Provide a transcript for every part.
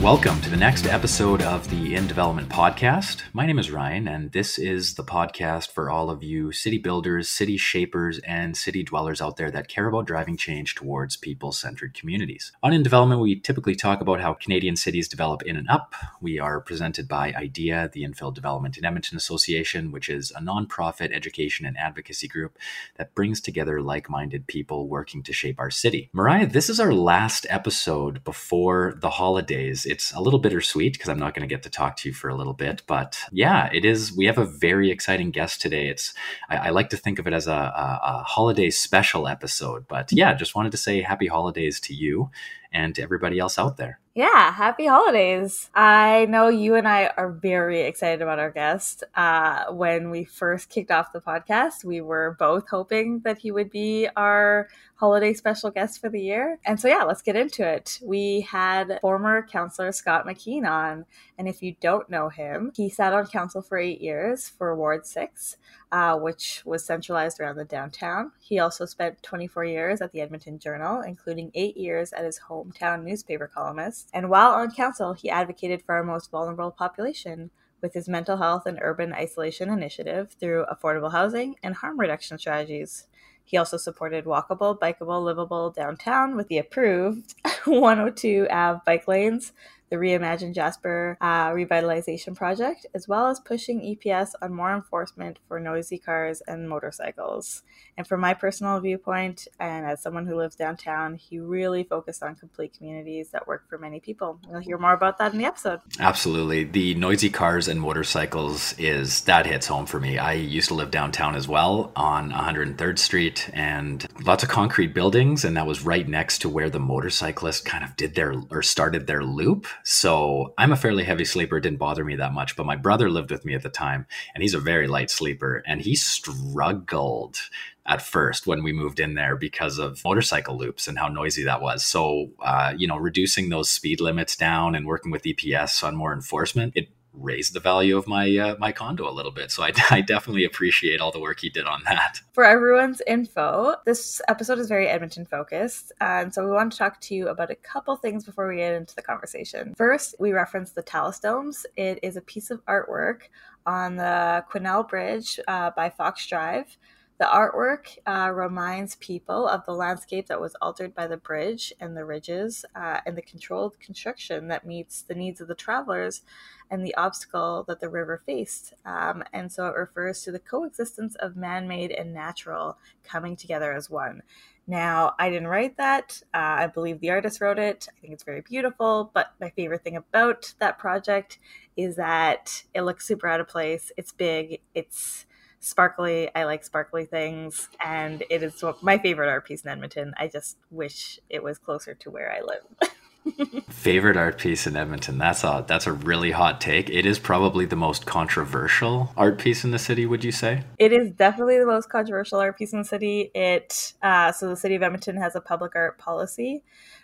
Welcome to the next episode of the In Development Podcast. My name is Ryan, and this is the podcast for all of you city builders, city shapers, and city dwellers out there that care about driving change towards people centered communities. On In Development, we typically talk about how Canadian cities develop in and up. We are presented by IDEA, the Infill Development in Edmonton Association, which is a nonprofit education and advocacy group that brings together like minded people working to shape our city. Mariah, this is our last episode before the holidays it's a little bittersweet because I'm not going to get to talk to you for a little bit. But yeah, it is. We have a very exciting guest today. It's I, I like to think of it as a, a, a holiday special episode. But yeah, just wanted to say happy holidays to you and to everybody else out there. Yeah, happy holidays. I know you and I are very excited about our guest. Uh, when we first kicked off the podcast, we were both hoping that he would be our holiday special guest for the year. And so, yeah, let's get into it. We had former councillor Scott McKeen on. And if you don't know him, he sat on council for eight years for Ward 6 uh, which was centralized around the downtown. He also spent 24 years at the Edmonton Journal, including eight years at his hometown newspaper columnist. And while on council, he advocated for our most vulnerable population with his mental health and urban isolation initiative through affordable housing and harm reduction strategies. He also supported walkable, bikeable, livable downtown with the approved 102 Ave bike lanes the Reimagine Jasper uh, revitalization project, as well as pushing EPS on more enforcement for noisy cars and motorcycles. And from my personal viewpoint, and as someone who lives downtown, he really focused on complete communities that work for many people. You'll hear more about that in the episode. Absolutely. The noisy cars and motorcycles is that hits home for me. I used to live downtown as well on 103rd Street and lots of concrete buildings. And that was right next to where the motorcyclists kind of did their or started their loop. So I'm a fairly heavy sleeper. It didn't bother me that much. But my brother lived with me at the time, and he's a very light sleeper, and he struggled at first when we moved in there because of motorcycle loops and how noisy that was. So, uh, you know, reducing those speed limits down and working with EPS on more enforcement, it raised the value of my uh, my condo a little bit. So I, I definitely appreciate all the work he did on that. For everyone's info, this episode is very Edmonton focused, and so we want to talk to you about a couple things before we get into the conversation. First, we reference the Talus Domes. It is a piece of artwork on the Quesnell Bridge uh, by Fox Drive. The artwork uh, reminds people of the landscape that was altered by the bridge and the ridges uh, and the controlled construction that meets the needs of the travelers and the obstacle that the river faced. Um, and so it refers to the coexistence of man made and natural coming together as one. Now, I didn't write that. Uh, I believe the artist wrote it. I think it's very beautiful. But my favorite thing about that project is that it looks super out of place. It's big. It's sparkly. I like sparkly things, and it is my favorite art piece in Edmonton. I just wish it was closer to where I live. favorite art piece in Edmonton. That's a that's a really hot take. It is probably the most controversial art piece in the city. Would you say? It is definitely the most controversial art piece in the city. It uh, so the city of Edmonton has a public art policy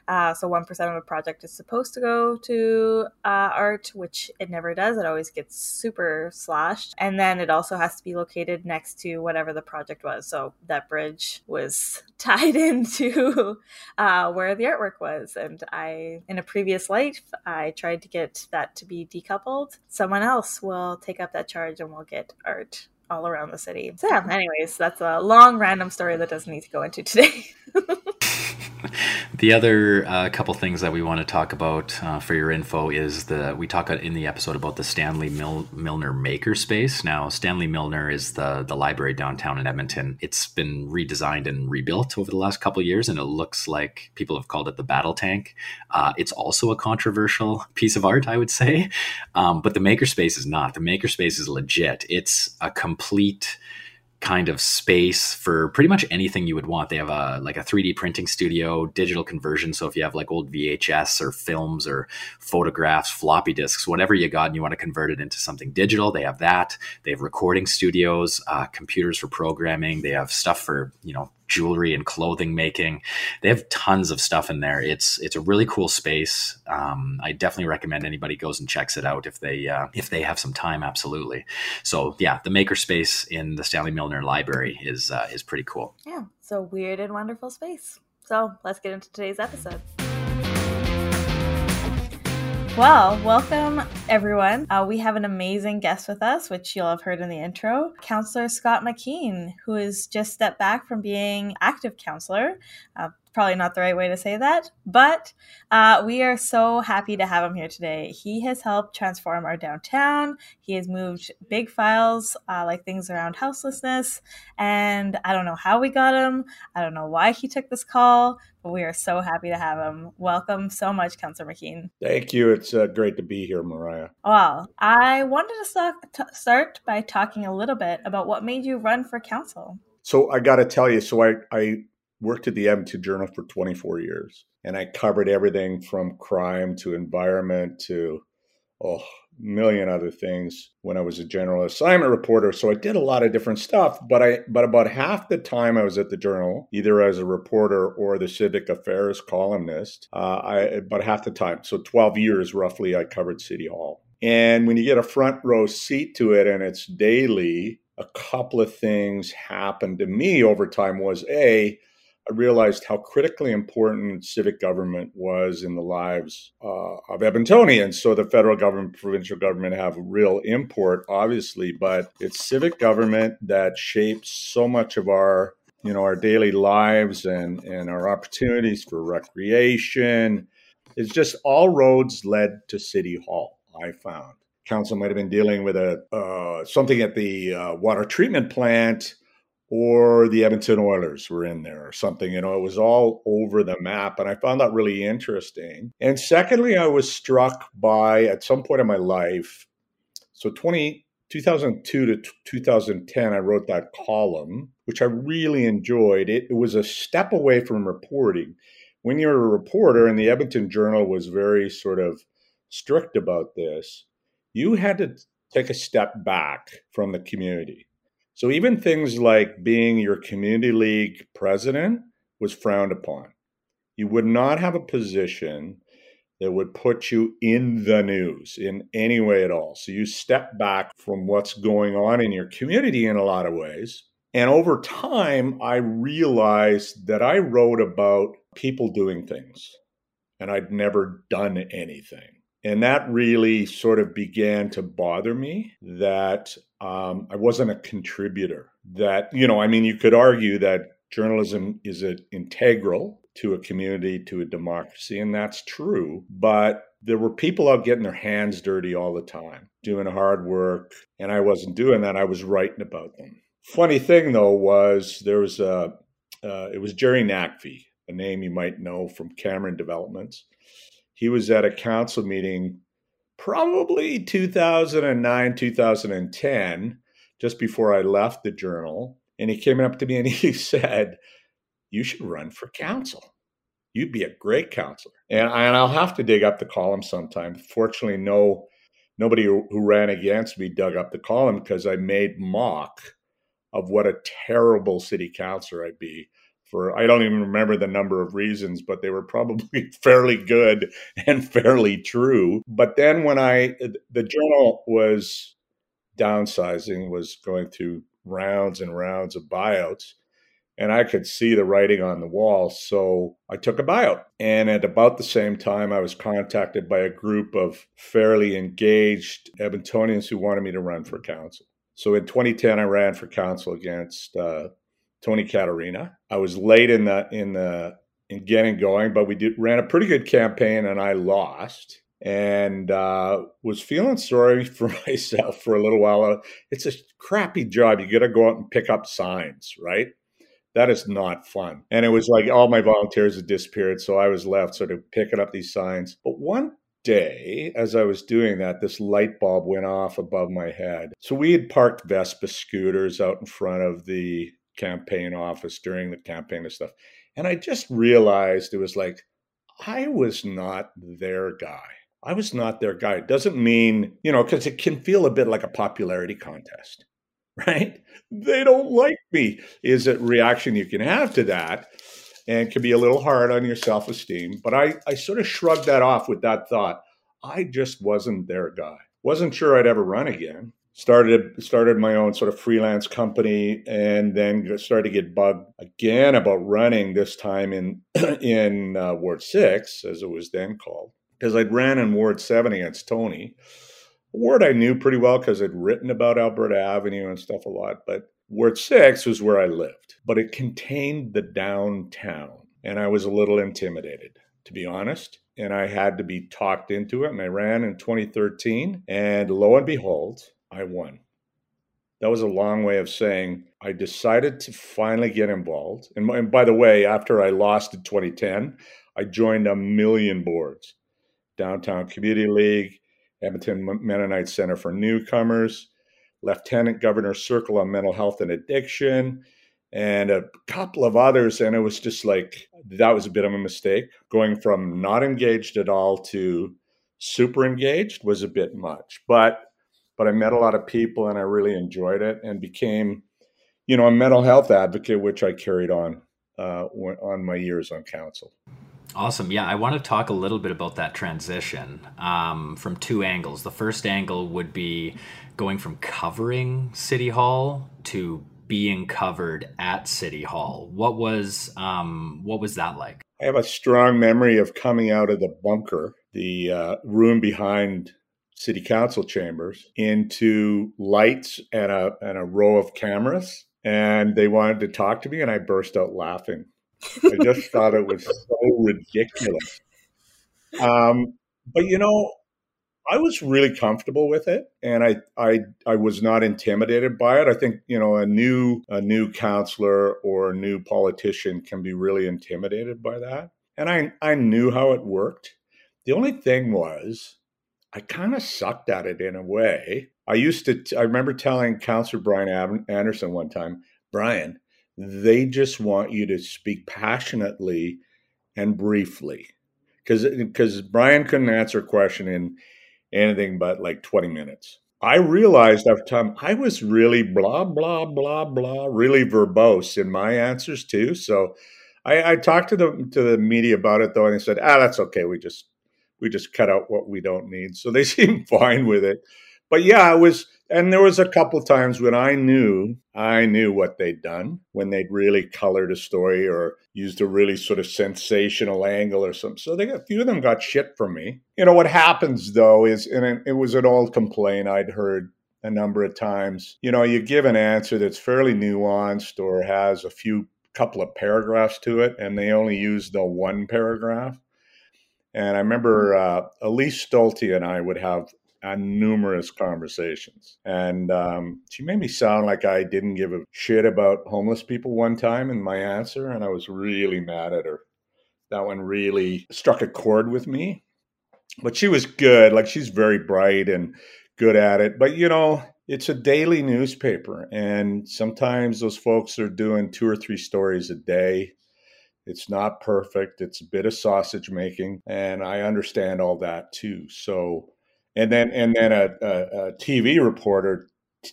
uh, so 1% of a project is supposed to go to uh, art, which it never does. It always gets super slashed. And then it also has to be located next to whatever the project was. So that bridge was tied into uh, where the artwork was. And I, in a previous life, I tried to get that to be decoupled. Someone else will take up that charge and we'll get art all around the city. So, yeah, anyways, that's a long random story that doesn't need to go into today. the other uh, couple things that we want to talk about uh, for your info is the we talk in the episode about the Stanley Mil- Milner Makerspace. Now, Stanley Milner is the the library downtown in Edmonton. It's been redesigned and rebuilt over the last couple years, and it looks like people have called it the battle tank. Uh, it's also a controversial piece of art, I would say, um, but the Makerspace is not. The Makerspace is legit. It's a complete kind of space for pretty much anything you would want. They have a like a 3D printing studio, digital conversion. So if you have like old VHS or films or photographs, floppy disks, whatever you got, and you want to convert it into something digital, they have that. They have recording studios, uh, computers for programming. They have stuff for you know jewelry and clothing making. They have tons of stuff in there. It's it's a really cool space. Um, I definitely recommend anybody goes and checks it out if they uh, if they have some time. Absolutely. So yeah, the makerspace in the Stanley Milner Library is uh, is pretty cool. Yeah, so weird and wonderful space. So let's get into today's episode. Well, welcome everyone. Uh, we have an amazing guest with us, which you'll have heard in the intro, Councillor Scott McKeen, who has just stepped back from being active councillor, Uh, probably not the right way to say that, but uh, we are so happy to have him here today. He has helped transform our downtown. He has moved big files uh, like things around houselessness. And I don't know how we got him. I don't know why he took this call, but we are so happy to have him. Welcome so much, Councillor McKeen. Thank you. It's uh, great to be here, Mariah. Well, I wanted to start by talking a little bit about what made you run for council. So I got to tell you, so I, I worked at the Edmonton Journal for 24 years, and I covered everything from crime to environment to oh, million other things when I was a general assignment reporter. So I did a lot of different stuff, but I but about half the time I was at the Journal, either as a reporter or the civic affairs columnist. Uh, I about half the time, so 12 years roughly, I covered City Hall. And when you get a front row seat to it and it's daily, a couple of things happened to me over time was a I realized how critically important civic government was in the lives uh, of Edmontonians. So the federal government, provincial government have real import, obviously, but it's civic government that shapes so much of our, you know, our daily lives and and our opportunities for recreation. It's just all roads led to City Hall. I found council might have been dealing with a uh, something at the uh, water treatment plant or the Edmonton Oilers were in there or something. You know, it was all over the map. And I found that really interesting. And secondly, I was struck by at some point in my life, so 20, 2002 to 2010, I wrote that column, which I really enjoyed. It, it was a step away from reporting. When you're a reporter, and the Edmonton Journal was very sort of strict about this, you had to take a step back from the community so even things like being your community league president was frowned upon. You would not have a position that would put you in the news in any way at all. So you step back from what's going on in your community in a lot of ways. And over time, I realized that I wrote about people doing things and I'd never done anything. And that really sort of began to bother me that um, I wasn't a contributor. That, you know, I mean, you could argue that journalism is a, integral to a community, to a democracy, and that's true. But there were people out getting their hands dirty all the time, doing hard work, and I wasn't doing that. I was writing about them. Funny thing though was there was a uh, it was Jerry Naqvi, a name you might know from Cameron Developments he was at a council meeting probably 2009, 2010, just before I left the journal. And he came up to me and he said, You should run for council. You'd be a great councillor. And, I, and I'll have to dig up the column sometime. Fortunately, no nobody who, ran against me dug up the column because I made mock of what a terrible city councilor I'd be for I don't even remember the number of reasons, but they were probably fairly good and fairly true. But then when I the journal was downsizing, was going through rounds and rounds of buyouts, and I could see the writing on the wall. So I took a buyout. And at about the same time, I was contacted by a group of fairly engaged Edmontonians who wanted me to run for council. So in 2010, I ran for council against uh, Tony Caterina. I was late in the in the in getting going, but we did ran a pretty good campaign, and I lost and uh, was feeling sorry for myself for a little while. It's a crappy job. You got to go out and pick up signs, right? That is not fun. And it was like all my volunteers had disappeared, so I was left sort of picking up these signs. But one day, as I was doing that, this light bulb went off above my head. So we had parked Vespa scooters out in front of the campaign office during the campaign and stuff. And I just realized it was like, I was not their guy. I was not their guy. It doesn't mean, you know, because it can feel a bit like a popularity contest, right? They don't like me, is a reaction you can have to that and can be a little hard on your self esteem. But I, I sort of shrugged that off with that thought. I just wasn't their guy. Wasn't sure I'd ever run again started started my own sort of freelance company and then started to get bugged again about running this time in in uh, ward 6 as it was then called because I'd ran in Ward 7 against Tony. A ward I knew pretty well because I'd written about Alberta Avenue and stuff a lot, but Ward 6 was where I lived, but it contained the downtown. And I was a little intimidated, to be honest. And I had to be talked into it. And I ran in 2013. And lo and behold, I won. That was a long way of saying I decided to finally get involved. And, and by the way, after I lost in 2010, I joined a million boards Downtown Community League, Edmonton Mennonite Center for Newcomers, Lieutenant Governor Circle on Mental Health and Addiction, and a couple of others. And it was just like, that was a bit of a mistake. Going from not engaged at all to super engaged was a bit much. But but I met a lot of people and I really enjoyed it and became, you know, a mental health advocate, which I carried on uh, on my years on council. Awesome. Yeah, I want to talk a little bit about that transition um, from two angles. The first angle would be going from covering City Hall to being covered at City Hall. What was um, what was that like? I have a strong memory of coming out of the bunker, the uh, room behind City Council chambers, into lights and a and a row of cameras, and they wanted to talk to me, and I burst out laughing I just thought it was so ridiculous. Um, but you know, I was really comfortable with it, and I, I I was not intimidated by it. I think you know a new a new councillor or a new politician can be really intimidated by that, and I I knew how it worked. The only thing was, I kind of sucked at it in a way. I used to. I remember telling Councillor Brian Anderson one time, Brian, they just want you to speak passionately and briefly. Because Brian couldn't answer a question in anything but like 20 minutes. I realized after time I was really blah blah blah blah, really verbose in my answers too. So I, I talked to the to the media about it though, and they said, "Ah, that's okay. We just we just cut out what we don't need." So they seemed fine with it. But yeah, it was and there was a couple times when I knew I knew what they'd done when they'd really colored a story or used a really sort of sensational angle or something. So they a few of them got shit from me. You know what happens though is, and it was an old complaint I'd heard a number of times. You know, you give an answer that's fairly nuanced or has a few couple of paragraphs to it, and they only use the one paragraph. And I remember uh, Elise Stolte and I would have numerous conversations. And um, she made me sound like I didn't give a shit about homeless people one time in my answer, and I was really mad at her. That one really struck a chord with me. But she was good. Like she's very bright and good at it. But you know, it's a daily newspaper, and sometimes those folks are doing two or three stories a day. It's not perfect. It's a bit of sausage making, and I understand all that too. So and then and then a, a, a TV reporter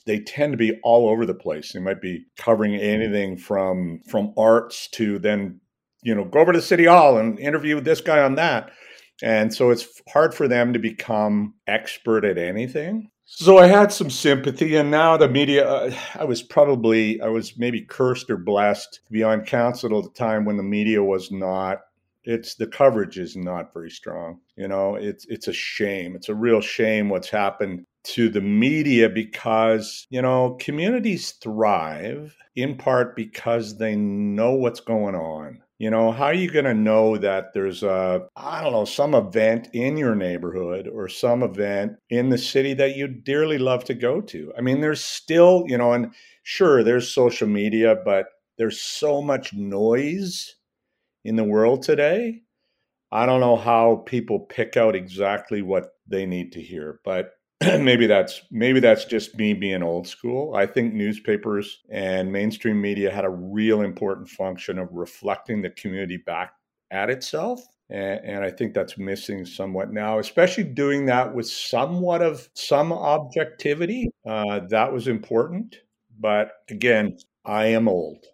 they tend to be all over the place. They might be covering anything from from arts to then you know go over to City Hall and interview this guy on that. And so it's hard for them to become expert at anything. So I had some sympathy, and now the media. Uh, I was probably I was maybe cursed or blessed to be on council at the time when the media was not it's the coverage is not very strong. You know, it's it's a shame. It's a real shame what's happened to the media because, you know, communities thrive in part because they know what's going on. You know, how are you going to know that there's a, I don't know, some event in your neighborhood or some event in the city that you dearly love to go to? I mean, there's still, you know, and sure, there's social media, but there's so much noise in the world today. I don't know how people pick out exactly what they need to hear, but maybe that's maybe that's just me being old school. I think newspapers and mainstream media had a real important function of reflecting the community back at itself. And, and I think that's missing somewhat now, especially doing that with somewhat of some objectivity. Uh, that was important. But again, I am old.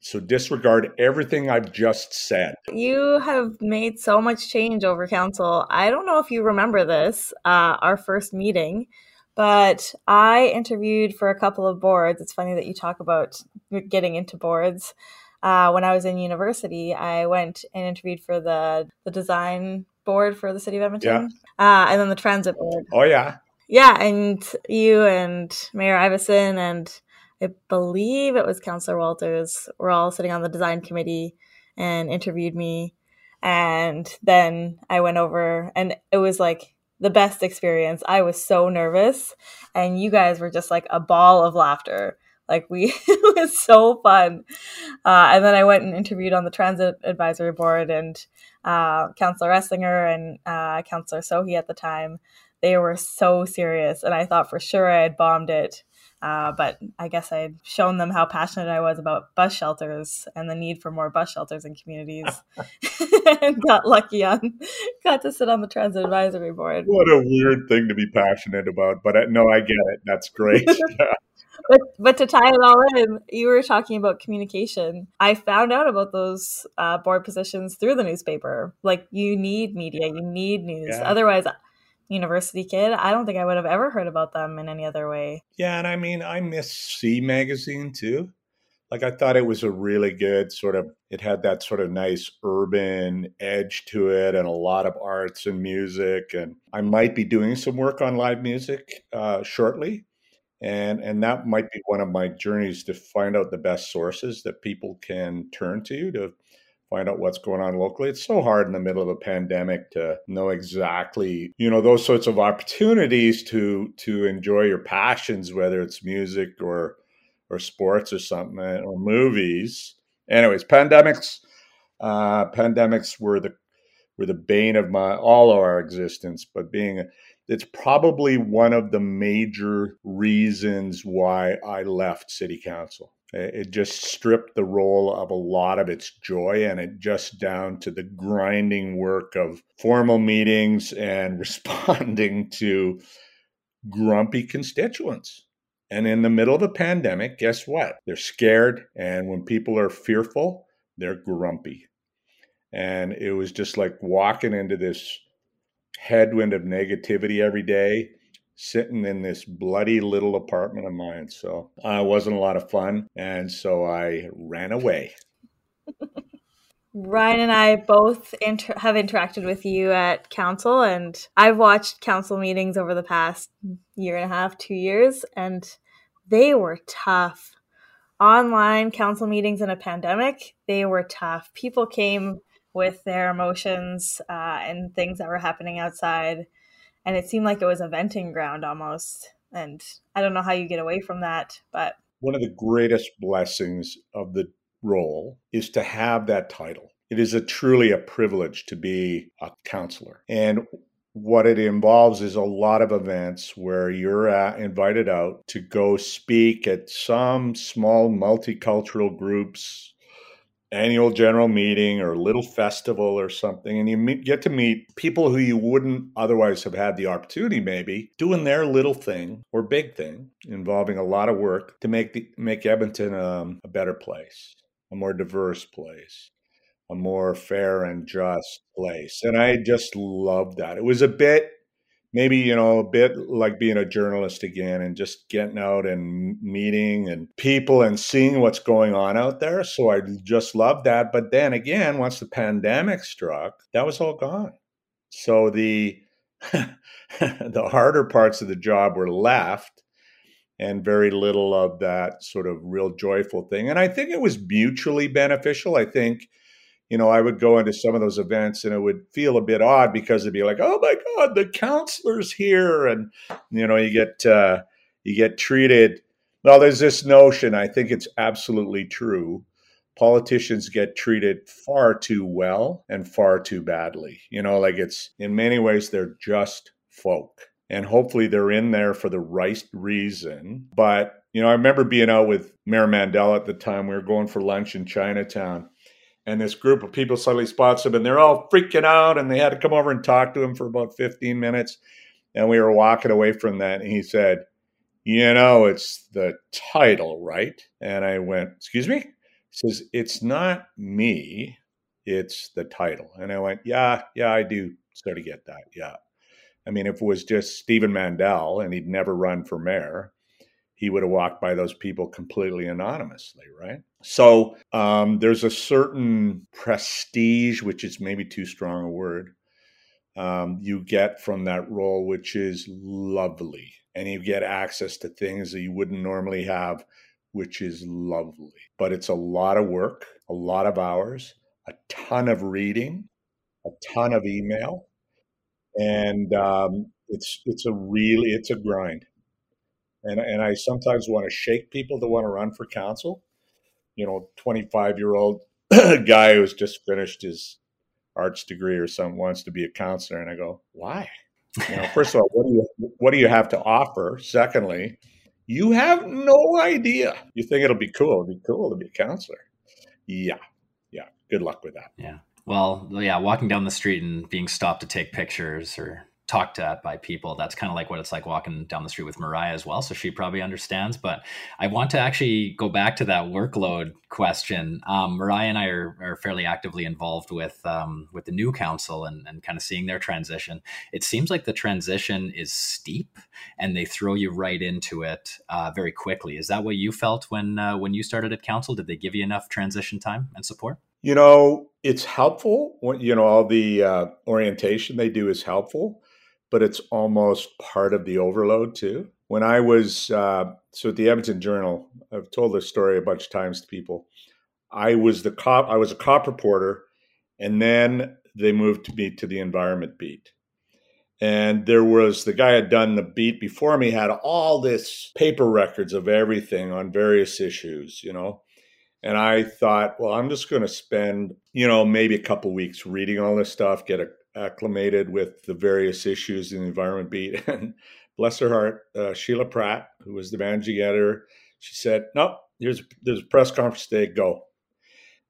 So disregard everything I've just said. You have made so much change over council. I don't know if you remember this, uh, our first meeting, but I interviewed for a couple of boards. It's funny that you talk about getting into boards. Uh, when I was in university, I went and interviewed for the the design board for the city of Edmonton. Yeah. Uh, and then the transit board. Oh, yeah. Yeah. And you and Mayor Iveson and I believe it was Councillor Walters were all sitting on the design committee and interviewed me. And then I went over and it was like the best experience. I was so nervous and you guys were just like a ball of laughter. Like we, it was so fun. Uh, and then I went and interviewed on the transit advisory board and uh, Councillor Esslinger and uh, Councillor Sohi at the time. They were so serious, and I thought for sure I had bombed it. Uh, but I guess I had shown them how passionate I was about bus shelters and the need for more bus shelters in communities, and got lucky on got to sit on the transit advisory board. What a weird thing to be passionate about, but I, no, I get it. That's great. but but to tie it all in, you were talking about communication. I found out about those uh, board positions through the newspaper. Like you need media, you need news. Yeah. Otherwise, university kid, I don't think I would have ever heard about them in any other way. Yeah, and I mean, I miss See magazine too. Like I thought it was a really good sort of it had that sort of nice urban edge to it and a lot of arts and music and I might be doing some work on live music uh, shortly. And and that might be one of my journeys to find out the best sources that people can turn to to find out what's going on locally. It's so hard in the middle of a pandemic to know exactly, you know, those sorts of opportunities to to enjoy your passions, whether it's music or or sports or something or movies. Anyways, pandemics, uh, pandemics were the were the bane of my all of our existence. But being, it's probably one of the major reasons why I left city council. It just stripped the role of a lot of its joy and it just down to the grinding work of formal meetings and responding to grumpy constituents. And in the middle of a pandemic, guess what? They're scared. And when people are fearful, they're grumpy. And it was just like walking into this headwind of negativity every day sitting in this bloody little apartment of mine. So uh, it wasn't a lot of fun. And so I ran away. Ryan and I both inter- have interacted with you at council, and I've watched council meetings over the past year and a half, two years, and they were tough. Online council meetings in a pandemic, they were tough. People came with their emotions uh, and things that were happening outside and it seemed like it was a venting ground almost. And I don't know how you get away from that, but one of the greatest blessings of the role is to have that title. It is a truly a privilege to be a councillor. And what it involves is a lot of events where you're uh, invited out to go speak at some small multicultural groups annual general meeting or little festival or something and you meet, get to meet people who you wouldn't otherwise have had the opportunity maybe doing their little thing or big thing involving a lot of work to make the make Edmonton um, a better place a more diverse place a more fair and just place. And I just loved that. It was a bit maybe you know a bit like being a journalist again and just getting out and meeting and people and seeing what's going on out there. So i just loved that. But then again once the pandemic struck that was all gone. So the the harder parts of the job were left and very little of that sort of real joyful thing. And i think it was mutually beneficial. I think you know, I would go into some of those events and it would feel a bit odd because it'd be like, oh my God, the councillor's here. And, you know, you get, uh, you get treated. Well, there's this notion, I think it's absolutely true. Politicians get treated far too well and far too badly. You know, like it's in many ways, they're just folk. And hopefully they're in there for the right reason. But, you know, I remember being out with Mayor Mandela at the time. We were going for lunch in Chinatown and this group of people suddenly spots him and they're all freaking out and they had to come over and talk to him for about 15 minutes and we were walking away from that and he said you know it's the title right? And i went excuse me? He says it's not me it's the title. And i went yeah yeah i do sort of get that yeah. I mean if it was just stephen mandel and he'd never run for mayor he would have walked by those people completely anonymously, right? So um, there's a certain prestige, which is maybe too strong a word, um, you get from that role, which is lovely. And you get access to things that you wouldn't normally have, which is lovely. But it's a lot of work, a lot of hours, a ton of reading, a ton of email, and um, it's it's a really it's a grind. And and I sometimes want to shake people that want to run for council. You know, twenty five year old guy who's just finished his arts degree or something wants to be a councillor, and I go, why? You know, first of all, what do you what do you have to offer? Secondly, you have no idea. You think it'll be cool? It'll be cool to be a councillor. Yeah, yeah. Good luck with that. Yeah. Well, yeah, walking down the street and being stopped to take pictures or talked at by people. That's kind of like what it's like walking down the street with Mariah as well. So she probably understands. But I want to actually go back to that workload question. Um, Mariah and I are, are, fairly actively involved with um, with the new council and, and kind of seeing their transition. It seems like the transition is steep, and they throw you right into it uh, very quickly. Is that what you felt when uh, when you started at council? Did they give you enough transition time and support? You know, it's helpful. When, you know, all the uh, orientation they do is helpful but it's almost part of the overload too. When I was uh, so at the Edmonton Journal, I've told this story a bunch of times to people. I was the cop. I was a cop reporter, and then they moved me to the environment beat. And there was the guy had done the beat before me had all this paper records of everything on various issues, you know. And I thought, well, I'm just going to spend, you know, maybe a couple weeks reading all this stuff, get a acclimated with the various issues in the environment beat. And bless her heart, uh, Sheila Pratt, who was the managing editor, she said, "No, there's there's a press conference today. Go."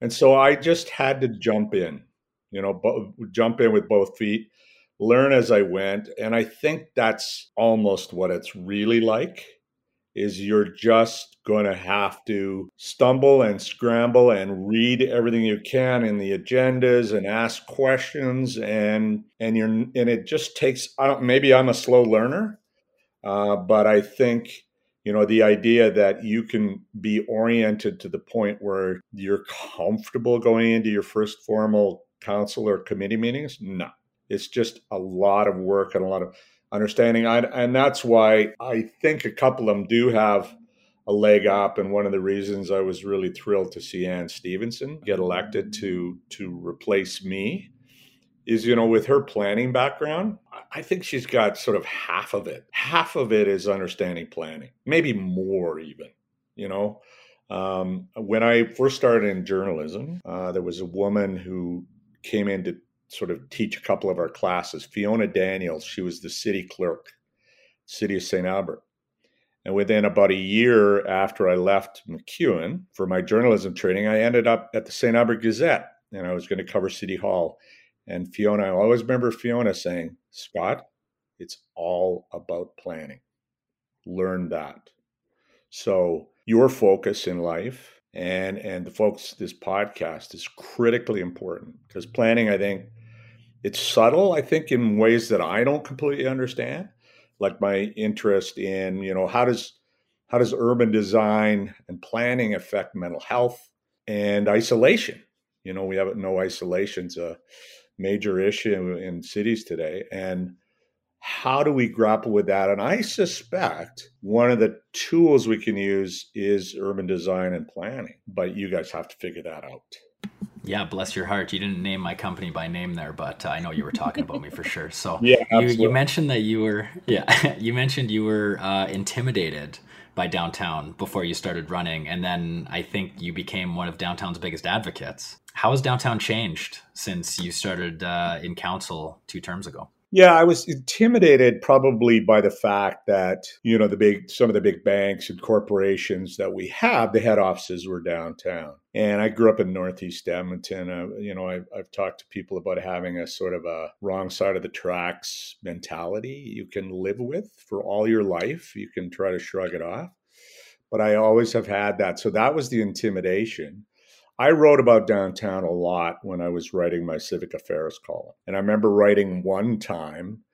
And so I just had to jump in, you know, bo- jump in with both feet, learn as I went, and I think that's almost what it's really like is you're just going to have to stumble and scramble and read everything you can in the agendas and ask questions and and you're and it just takes I don't, maybe I'm a slow learner uh, but I think you know the idea that you can be oriented to the point where you're comfortable going into your first formal council or committee meetings no it's just a lot of work and a lot of understanding. I, and that's why I think a couple of them do have a leg up. And one of the reasons I was really thrilled to see Anne Stevenson get elected to to replace me is, you know, with her planning background, I think she's got sort of half of it. Half of it is understanding planning, maybe more even, you know. Um, when I first started in journalism, uh, there was a woman who came in to sort of teach a couple of our classes. Fiona Daniels, she was the city clerk, city of St. Albert. And within about a year after I left MacEwan for my journalism training, I ended up at the St. Albert Gazette and I was going to cover City Hall. And Fiona, I always remember Fiona saying, Scott, it's all about planning. Learn that. So your focus in life and and the folks this podcast is critically important because planning i think it's subtle, I think, in ways that I don't completely understand. Like my interest in, you know, how does how does urban design and planning affect mental health and isolation? You know, we have no isolation's a major issue in cities today. And how do we grapple with that? And I suspect one of the tools we can use is urban design and planning, but you guys have to figure that out. Yeah, bless your heart. You didn't name my company by name there, but uh, I know you were talking about me for sure. So yeah, you, you, mentioned that you were yeah you mentioned you were uh, intimidated by downtown before you started running, and then I think you became one of downtown's biggest advocates. How has downtown changed since you started uh, in council two terms ago? Yeah, I was intimidated probably by the fact that, you know, the big, some of the big banks and corporations that we have, the head offices were downtown. And I grew up in Northeast Edmonton. Uh, you know, I've, I've talked to people about having a sort of a wrong side of the tracks mentality you can live with for all your life. You can try to shrug it off. But I always have had that. So that was the intimidation. I wrote about downtown a lot when I was writing my civic affairs column. And I remember writing one time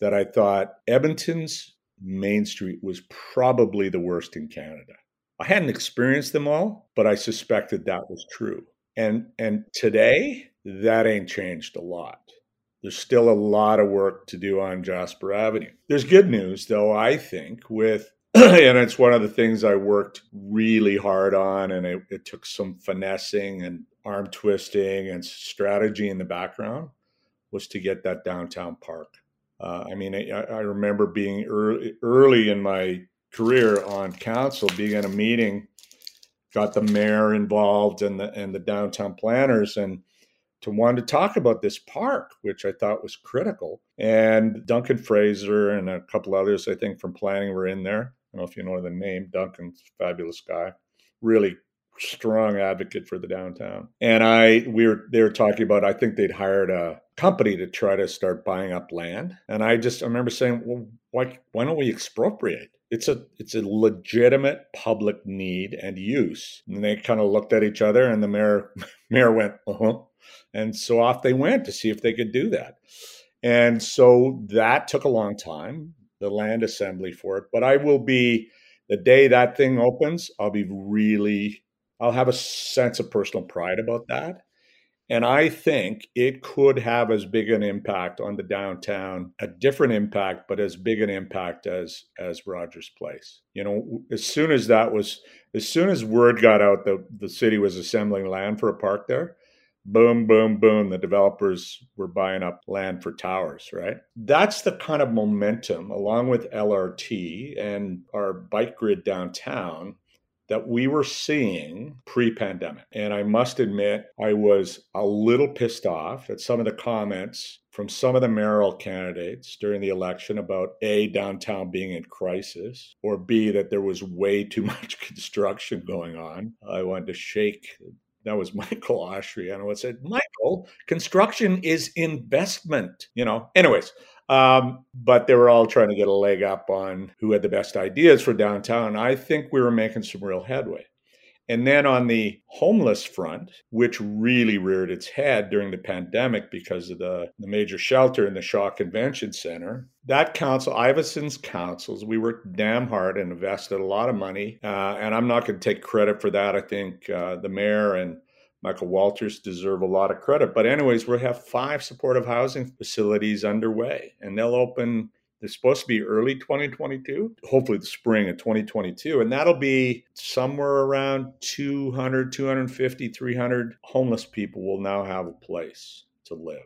that I thought Edmonton's Main Street was probably the worst in Canada. I hadn't experienced them all, but I suspected that was true. And and today that ain't changed a lot. There's still a lot of work to do on Jasper Avenue. There's good news, though, I think, with and it's one of the things I worked really hard on, and it, it, took some finessing and arm twisting and strategy in the background was to get that downtown park. Uh, I mean, I, I, remember being early, early in my career on council, being in a meeting, got the mayor involved and the and the downtown planners, and to want to talk about this park, which I thought was critical. And Duncan Fraser and a couple others, I think, from planning were in there. I don't know if you know the name. Duncan's fabulous guy, really strong advocate for the downtown. And I, we were, they were talking about. I think they'd hired a company to try to start buying up land. And I just I remember saying, well, why why don't we expropriate? It's a it's a legitimate public need and use. And they kind of looked at each other, and the mayor mayor went, uh huh. And so off they went to see if they could do that. And so that took a long time the land assembly for it. But I will be the day that thing opens, I'll be really I'll have a sense of personal pride about that. And I think it could have as big an impact on the downtown, a different impact, but as big an impact as as Rogers Place. You know, as soon as that was, as soon as word got out that the city was assembling land for a park there, boom, boom, boom, the developers were buying up land for towers, right? That's the kind of momentum, along with LRT and our bike grid downtown, that we were seeing pre pandemic. And I must admit, I was a little pissed off at some of the comments from some of the mayoral candidates during the election about A, downtown being in crisis, or B, that there was way too much construction going on. I wanted to shake that was Michael Oshry. And I said, Michael, construction is investment, you know. Anyways, um, but they were all trying to get a leg up on who had the best ideas for downtown. I think we were making some real headway. And then on the homeless front, which really reared its head during the pandemic because of the, the major shelter in the Shaw Convention Center, that council, Iveson's councils, we worked damn hard and invested a lot of money. Uh, and I'm not going to take credit for that. I think uh, the mayor and Michael Walters deserve a lot of credit. But, anyways, we have five supportive housing facilities underway, and they'll open they're supposed to be early 2022, hopefully the spring of 2022. And that'll be somewhere around 200, 250, 300 homeless people will now have a place to live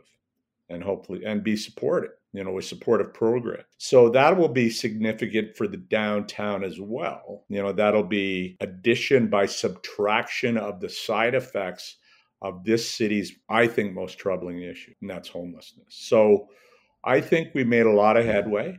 and hopefully and be supported you know, a supportive program. So that will be significant for the downtown as well. You know, that'll be addition by subtraction of the side effects of this city's, I think, most troubling issue, and that's homelessness. So I think we made a lot of headway.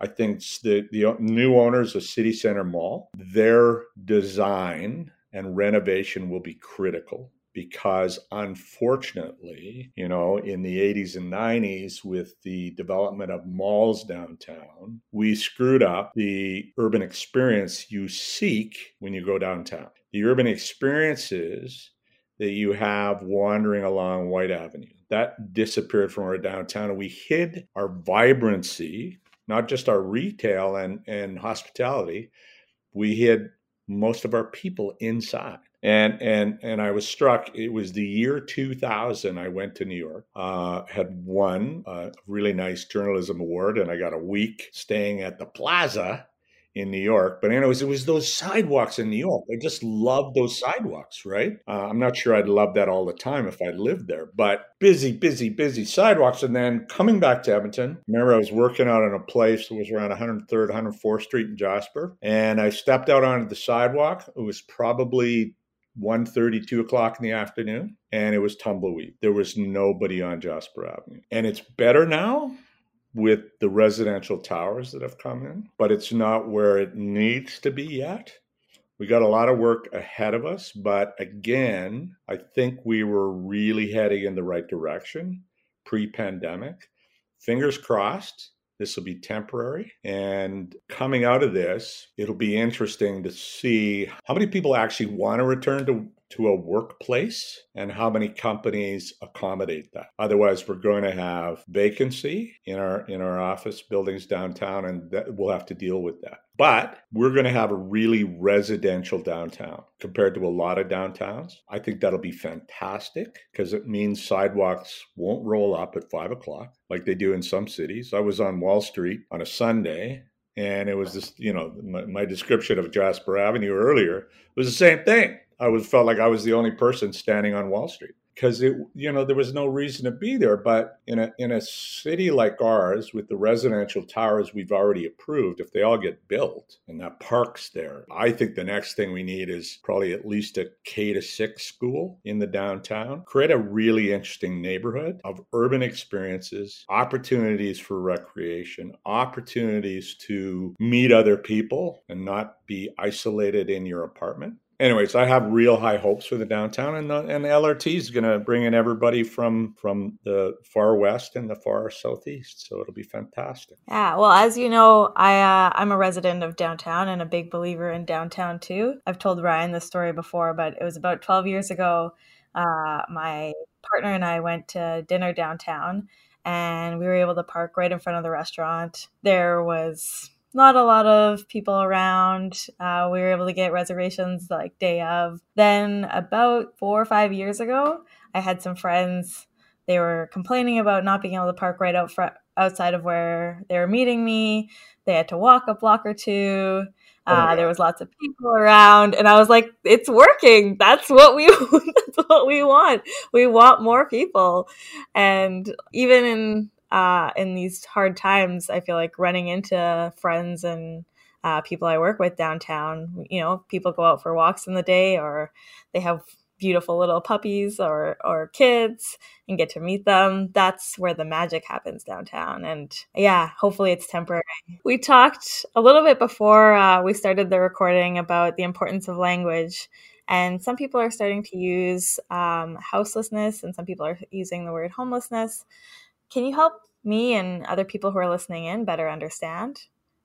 I think the, the new owners of City Center Mall, their design and renovation will be critical because unfortunately, you know, in the 80s and 90s with the development of malls downtown, we screwed up the urban experience you seek when you go downtown. The urban experiences that you have wandering along Whyte Avenue. That disappeared from our downtown, and we hid our vibrancy, not just our retail and, and hospitality, we hid most of our people inside. And and and I was struck. It was the year 2000. I went to New York, uh, had won a really nice journalism award, and I got a week staying at the Plaza in New York. But anyways, it was those sidewalks in New York. I just loved those sidewalks, right? Uh, I'm not sure I'd love that all the time if I lived there, but busy, busy, busy sidewalks. And then coming back to Edmonton, remember I was working out in a place that was around 103rd, 104th Street in Jasper. And I stepped out onto the sidewalk. It was probably 1.30, 2 o'clock in the afternoon, and it was tumbleweed. There was nobody on Jasper Avenue. And it's better now with the residential towers that have come in, but it's not where it needs to be yet. We got a lot of work ahead of us, but again, I think we were really heading in the right direction pre pandemic. Fingers crossed, this will be temporary. And coming out of this, it'll be interesting to see how many people actually want to return to to a workplace and how many companies accommodate that. Otherwise, we're going to have vacancy in our in our office buildings downtown and that, we'll have to deal with that. But we're going to have a really residential downtown compared to a lot of downtowns. I think that'll be fantastic because it means sidewalks won't roll up at five o'clock like they do in some cities. I was on Wall Street on a Sunday and it was this, you know, my, my description of Jasper Avenue earlier was the same thing. I was felt like I was the only person standing on Wall Street. Because it you know there was no reason to be there. But in a in a city like ours with the residential towers we've already approved if they all get built and that park's there i think the next thing we need is probably at least a k to 6 school in the downtown. Create a really interesting neighborhood of urban experiences opportunities for recreation opportunities to meet other people and not be isolated in your apartment anyways, I have real high hopes for the downtown, and the, and the LRT is going to bring in everybody from from the far west and the far southeast. So it'll be fantastic. Yeah. Well, as you know, I uh, I'm a resident of downtown and a big believer in downtown too. I've told Ryan this story before, but it was about 12 years ago. Uh, my partner and I went to dinner downtown. And we were able to park right in front of the restaurant. There was not a lot of people around. Uh, we were able to get reservations like day of. Then, about four or five years ago, I had some friends. They were complaining about not being able to park right out front, outside of where they were meeting me. They had to walk a block or two. Oh uh, there was lots of people around, and I was like, "It's working. That's what we. that's what we want. We want more people." And even in uh, in these hard times, I feel like running into friends and uh, people I work with downtown. You know, people go out for walks in the day, or they have beautiful little puppies or or kids and get to meet them. That's where the magic happens downtown. And yeah hopefully it's temporary. We talked a little bit before uh, we started the recording about the importance of language. And some people are starting to use um, houselessness and some people are using the word homelessness can you help me and other people who are listening in better understand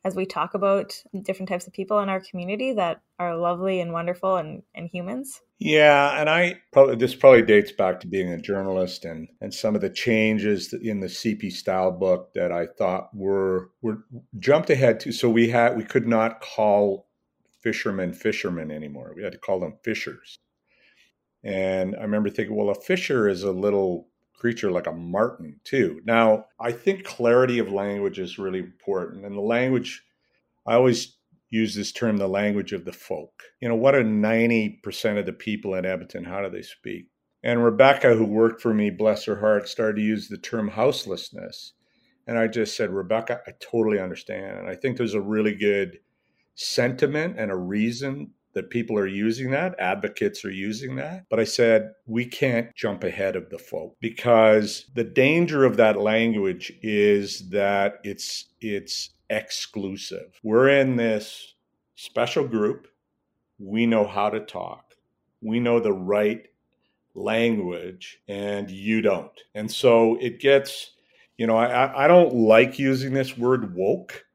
as we talk about different types of people in our community that are lovely and wonderful and, and humans? Yeah, and I probably this probably dates back to being a journalist and and some of the changes in the CP style book that I thought were were jumped ahead to. So we had we could not call fishermen fishermen anymore. We had to call them fishers. And I remember thinking, well, a fisher is a little creature like a marten too. Now, I think clarity of language is really important, and the language I always use this term the language of the folk. You know, what are 90% of the people in Edmonton? How do they speak? And Rebecca, who worked for me, bless her heart, started to use the term houselessness. And I just said, Rebecca, I totally understand. And I think there's a really good sentiment and a reason that people are using that, advocates are using that. But I said, we can't jump ahead of the folk because the danger of that language is that it's it's exclusive. We're in this special group. We know how to talk. We know the right language and you don't. And so it gets, you know, I, I don't like using this word woke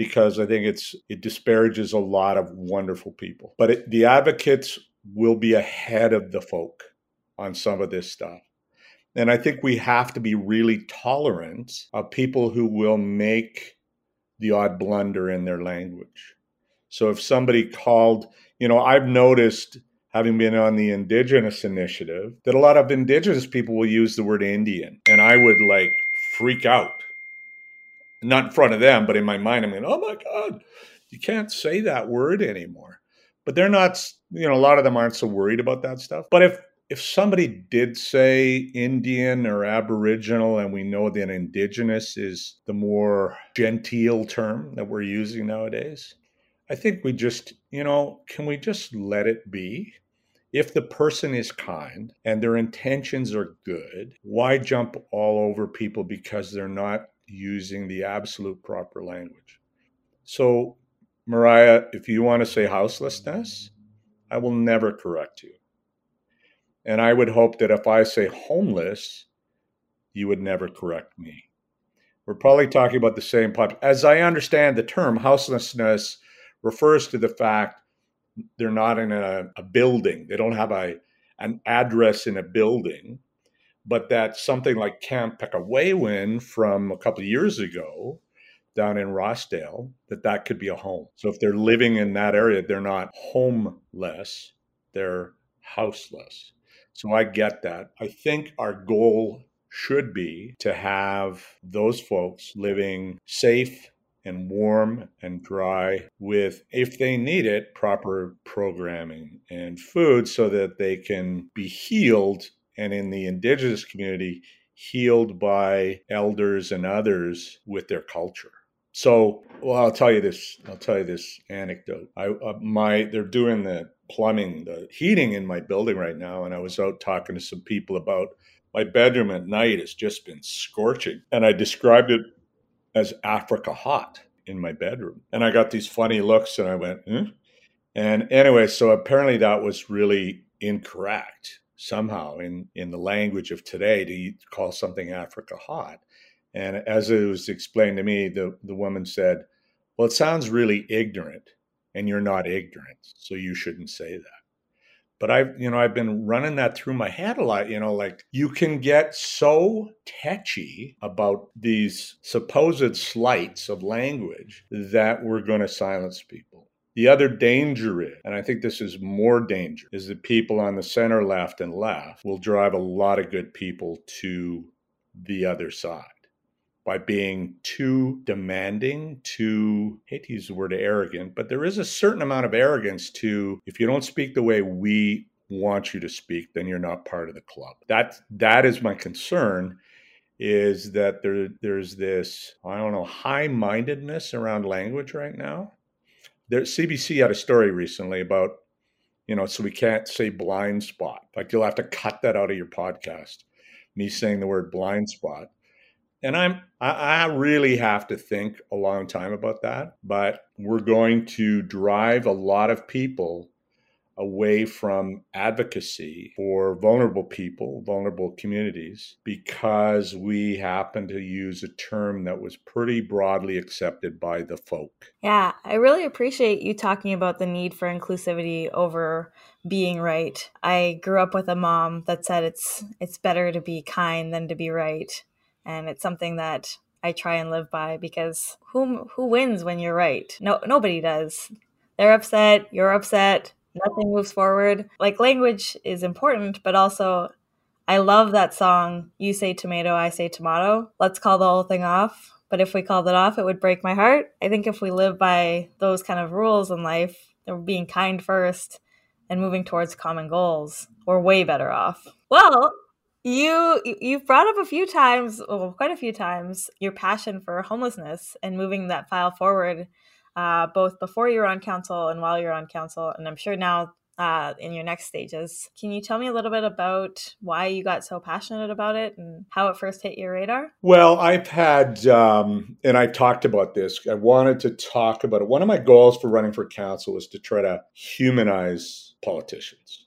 because I think it's it disparages a lot of wonderful people. But it, the advocates will be ahead of the folk on some of this stuff. And I think we have to be really tolerant of people who will make the odd blunder in their language. So if somebody called, you know, I've noticed having been on the indigenous initiative that a lot of indigenous people will use the word Indian and I would like freak out not in front of them, but in my mind, I'm going, oh my God, you can't say that word anymore. But they're not, you know, a lot of them aren't so worried about that stuff. But if if somebody did say Indian or Aboriginal, and we know that indigenous is the more genteel term that we're using nowadays, I think we just, you know, can we just let it be? If the person is kind and their intentions are good, why jump all over people because they're not using the absolute proper language. So, Mariah, if you want to say houselessness, I will never correct you. And I would hope that if I say homeless, you would never correct me. We're probably talking about the same pop. As I understand the term, houselessness refers to the fact they're not in a, a building. They don't have a, an address in a building, but that something like Camp Pekiwewin from a couple of years ago down in Rossdale, that that could be a home. So if they're living in that area, they're not homeless, they're houseless. So I get that. I think our goal should be to have those folks living safe and warm and dry with, if they need it, proper programming and food so that they can be healed and in the indigenous community, healed by elders and others with their culture. So, well, I'll tell you this. I'll tell you this anecdote. I uh, my they're doing the plumbing, the heating in my building right now, and I was out talking to some people about my bedroom at night has just been scorching, and I described it as Africa hot in my bedroom, and I got these funny looks, and I went, hmm? and anyway, so apparently that was really incorrect somehow in in the language of today to call something Africa hot. And as it was explained to me, the, the woman said, Well, it sounds really ignorant, and you're not ignorant, so you shouldn't say that. But I've, you know, I've been running that through my head a lot, you know, like you can get so tetchy about these supposed slights of language that we're going to silence people. The other danger is, and I think this is more danger, is that people on the center left and left will drive a lot of good people to the other side by being too demanding, too, I hate to use the word arrogant, but there is a certain amount of arrogance to if you don't speak the way we want you to speak, then you're not part of the club. That that is my concern is that there there's this, I don't know, high-mindedness around language right now. There CBC had a story recently about, you know, so we can't say blind spot. Like you'll have to cut that out of your podcast. Me saying the word blind spot and I'm I, I really have to think a long time about that. But we're going to drive a lot of people away from advocacy for vulnerable people, vulnerable communities, because we happen to use a term that was pretty broadly accepted by the folk. Yeah, I really appreciate you talking about the need for inclusivity over being right. I grew up with a mom that said it's it's better to be kind than to be right and it's something that I try and live by because who who wins when you're right? No, nobody does. They're upset. You're upset. Nothing moves forward. Like language is important, but also I love that song. You say tomato, I say tomato. Let's call the whole thing off. But if we called it off, it would break my heart. I think if we live by those kind of rules in life, being kind first and moving towards common goals, we're way better off. Well, you you've brought up a few times, well, quite a few times, your passion for homelessness and moving that file forward, uh, both before you're on council and while you're on council, and I'm sure now uh, in your next stages. Can you tell me a little bit about why you got so passionate about it and how it first hit your radar? Well, I've had, um, and I've talked about this. I wanted to talk about it. One of my goals for running for council was to try to humanize politicians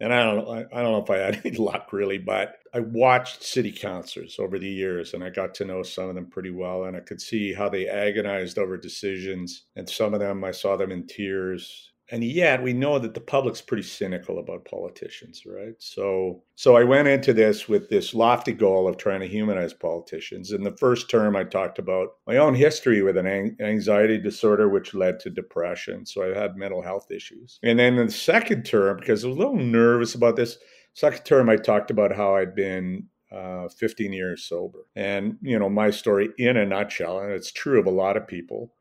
and I don't I, don't know if I had any luck really, but I watched city councilors over the years and I got to know some of them pretty well. And I could see how they agonized over decisions. And some of them, I saw them in tears and yet we know that the public's pretty cynical about politicians right? So so i went into this with this lofty goal of trying to humanize politicians. In the first term i talked about my own history with an anxiety disorder which led to depression. So i had mental health issues. And then in the second term because i was a little nervous about this second term i talked about how i'd been uh, 15 years sober. And you know my story in a nutshell and it's true of a lot of people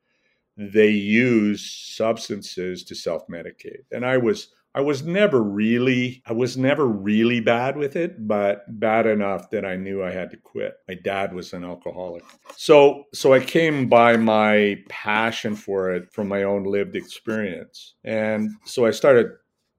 they use substances to self-medicate. And i was i was never really i was never really bad with it but bad enough that i knew i had to quit. My dad was an alcoholic. So so i came by my passion for it from my own lived experience. And so i started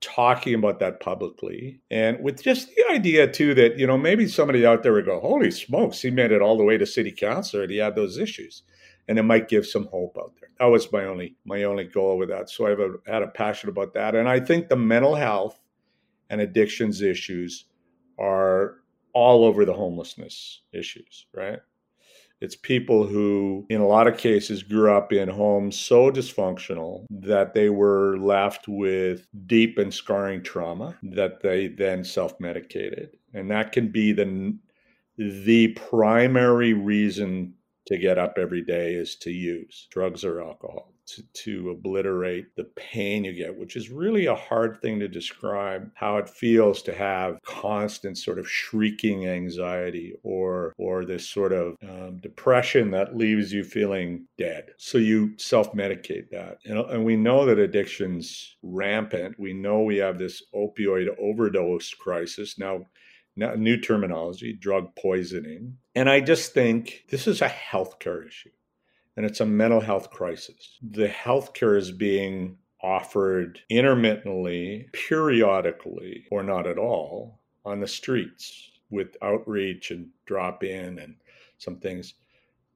talking about that publicly and with just the idea too that you know maybe somebody out there would go holy smokes he made it all the way to city council and he had those issues and it might give some hope out there. That was my only my only goal with that. So I've had a passion about that, and I think the mental health and addictions issues are all over the homelessness issues, right? It's people who, in a lot of cases, grew up in homes so dysfunctional that they were left with deep and scarring trauma that they then self medicated. And that can be the, the primary reason to get up every day is to use drugs or alcohol to, to obliterate the pain you get, which is really a hard thing to describe how it feels to have constant sort of shrieking anxiety or or this sort of um, depression that leaves you feeling dead. So you self-medicate that. And, and we know that addiction's rampant. We know we have this opioid overdose crisis. Now new terminology, drug poisoning. And I just think this is a healthcare issue and it's a mental health crisis. The healthcare is being offered intermittently, periodically, or not at all on the streets with outreach and drop in and some things.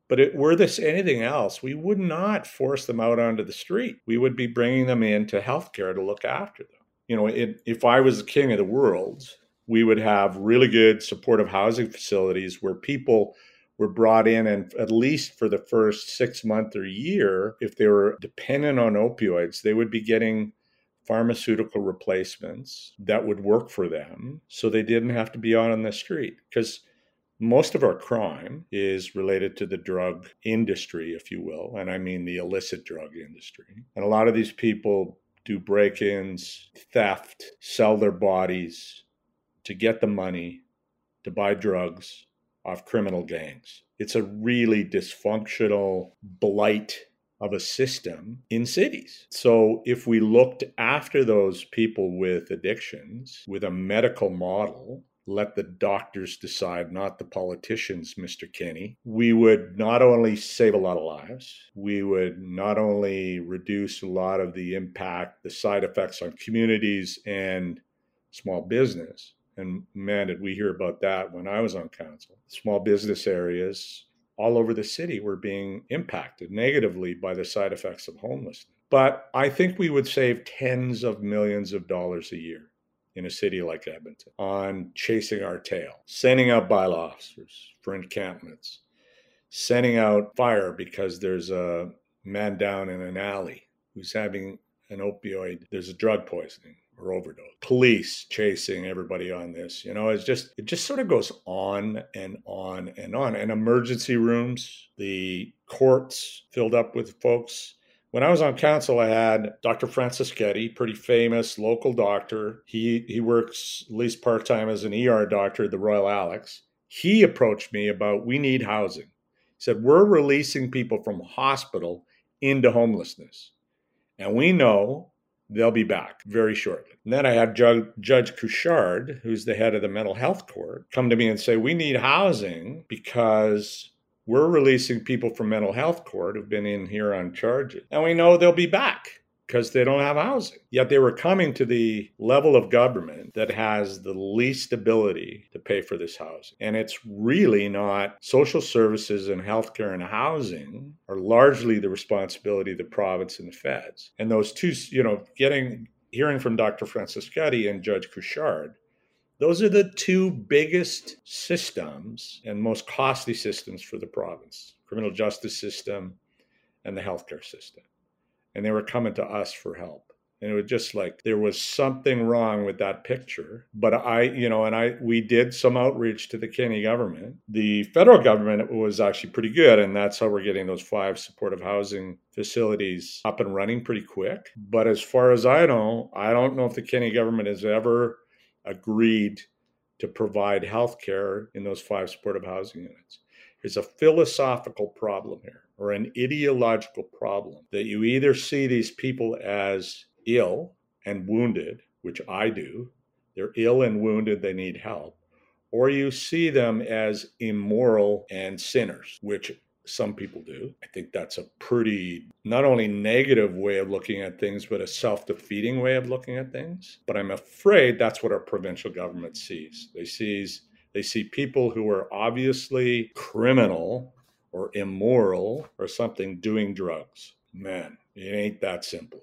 But it, were this anything else, we would not force them out onto the street. We would be bringing them into healthcare to look after them. You know, it, if I was the king of the world, we would have really good supportive housing facilities where people were brought in and at least for the first six months or year if they were dependent on opioids they would be getting pharmaceutical replacements that would work for them. So they didn't have to be out on the street because most of our crime is related to the drug industry if you will and i mean the illicit drug industry. And a lot of these people do break-ins theft sell their bodies to get the money to buy drugs off criminal gangs. It's a really dysfunctional blight of a system in cities. So, if we looked after those people with addictions with a medical model, let the doctors decide, not the politicians, Mr. Kenney. we would not only save a lot of lives, we would not only reduce a lot of the impact, the side effects on communities and small business, and man, did we hear about that when I was on council. Small business areas all over the city were being impacted negatively by the side effects of homelessness. But I think we would save tens of millions of dollars a year in a city like Edmonton on chasing our tail, sending out bylaw officers for encampments, sending out fire because there's a man down in an alley who's having an opioid, there's a drug poisoning or overdose. Police chasing everybody on this. You know, it's just it just sort of goes on and on and on. And emergency rooms, the courts filled up with folks. When I was on council, I had Dr. Francescutti, pretty famous local doctor. He he works at least part time as an ER doctor at the Royal Alex. He approached me about we need housing. He said we're releasing people from hospital into homelessness, and we know They'll be back very shortly. And then I had Judge, Couchard, who's the head of the mental health court, come to me and say, We need housing because we're releasing people from mental health court who've been in here on charges. And we know they'll be back because they don't have housing. Yet they were coming to the level of government that has the least ability to pay for this housing. And it's really not social services and healthcare and housing are largely the responsibility of the province and the feds. And those two, you know, getting hearing from Dr. Francescutti and Judge Couchard, those are the two biggest systems and most costly systems for the province criminal justice system and the healthcare system and they were coming to us for help. And it was just like there was something wrong with that picture but i you know and i we did some outreach to the kenney government. The federal government was actually pretty good and that's how we're getting those five supportive housing facilities up and running pretty quick. But as far as i know i don't know if the kenney government has ever agreed to provide health care in those five supportive housing units there's a philosophical problem here or an ideological problem that you either see these people as ill and wounded, which I do, they're ill and wounded, they need help, or you see them as immoral and sinners, which some people do. I think that's a pretty not only negative way of looking at things, but a self defeating way of looking at things. But I'm afraid that's what our provincial government sees. They sees they see people who are obviously criminal or immoral or something doing drugs. Man, it ain't that simple.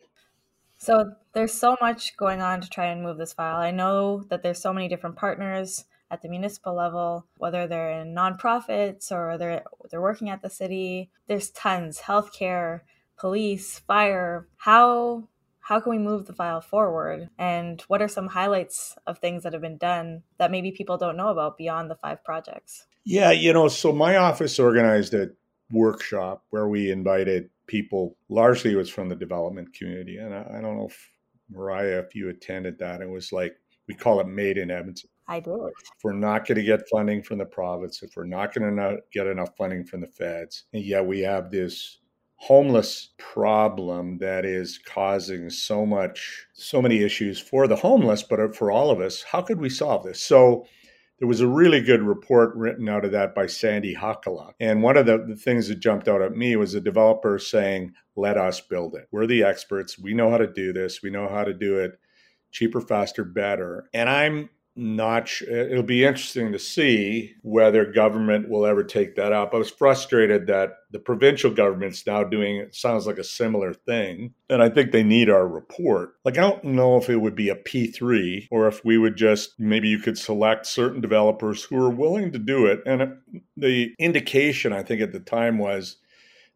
So there's so much going on to try and move this file. I know that there's so many different partners at the municipal level, whether they're in nonprofits or they're they're working at the city. There's tons healthcare, police, fire. How how can we move the file forward? And what are some highlights of things that have been done that maybe people don't know about beyond the five projects? Yeah, you know, so my office organized a workshop where we invited people, largely it was from the development community. And I, I don't know if Mariah, if you attended that, it was like, we call it Made in Edmonton. I did. If we're not going to get funding from the province, if we're not going to get enough funding from the feds, and yet we have this homeless problem that is causing so much so many issues for the homeless but for all of us how could we solve this so there was a really good report written out of that by Sandy Hakala. And one of the, the, things that jumped out at me was a developer saying, let us build it. We're the experts. We know how to do this. We know how to do it cheaper, faster, better. And I'm not sure. Uh, it'll be interesting to see whether government will ever take that up. I was frustrated that the provincial government's now doing it sounds like a similar thing. And I think they need our report. Like, I don't know if it would be a P3 or if we would just maybe you could select certain developers who are willing to do it. And uh, the indication, I think, at the time was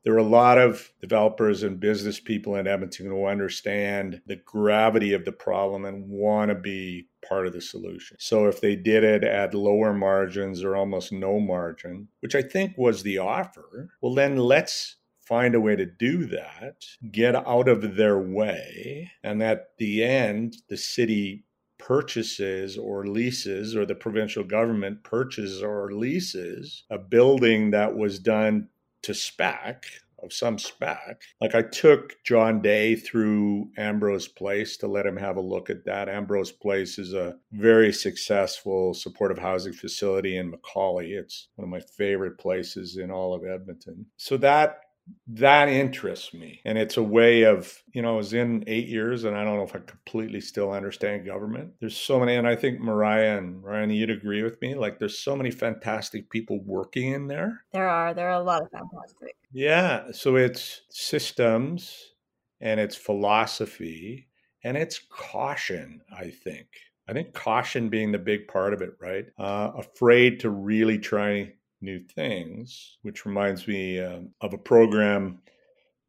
there are a lot of developers and business people in Edmonton who understand the gravity of the problem and want to be part of the solution. So if they did it at lower margins or almost no margin, which I think was the offer, well, then let's find a way to do that, get out of their way, and at the end, the city purchases or leases or the provincial government purchases or leases a building that was done to spec of some spec. Like I took John Day through Ambrose Place to let him have a look at that. Ambrose Place is a very successful supportive housing facility in McCauley. It's one of my favorite places in all of Edmonton. So that that interests me. And it's a way of, you know, I was in eight years and I don't know if I completely still understand government. There's so many, and I think Mariah and Ryan, you'd agree with me. Like there's so many fantastic people working in there. There are. There are a lot of fantastic. Yeah. So it's systems and it's philosophy and it's caution, I think. I think caution being the big part of it, right? Uh, afraid to really try new things, which reminds me um, of a program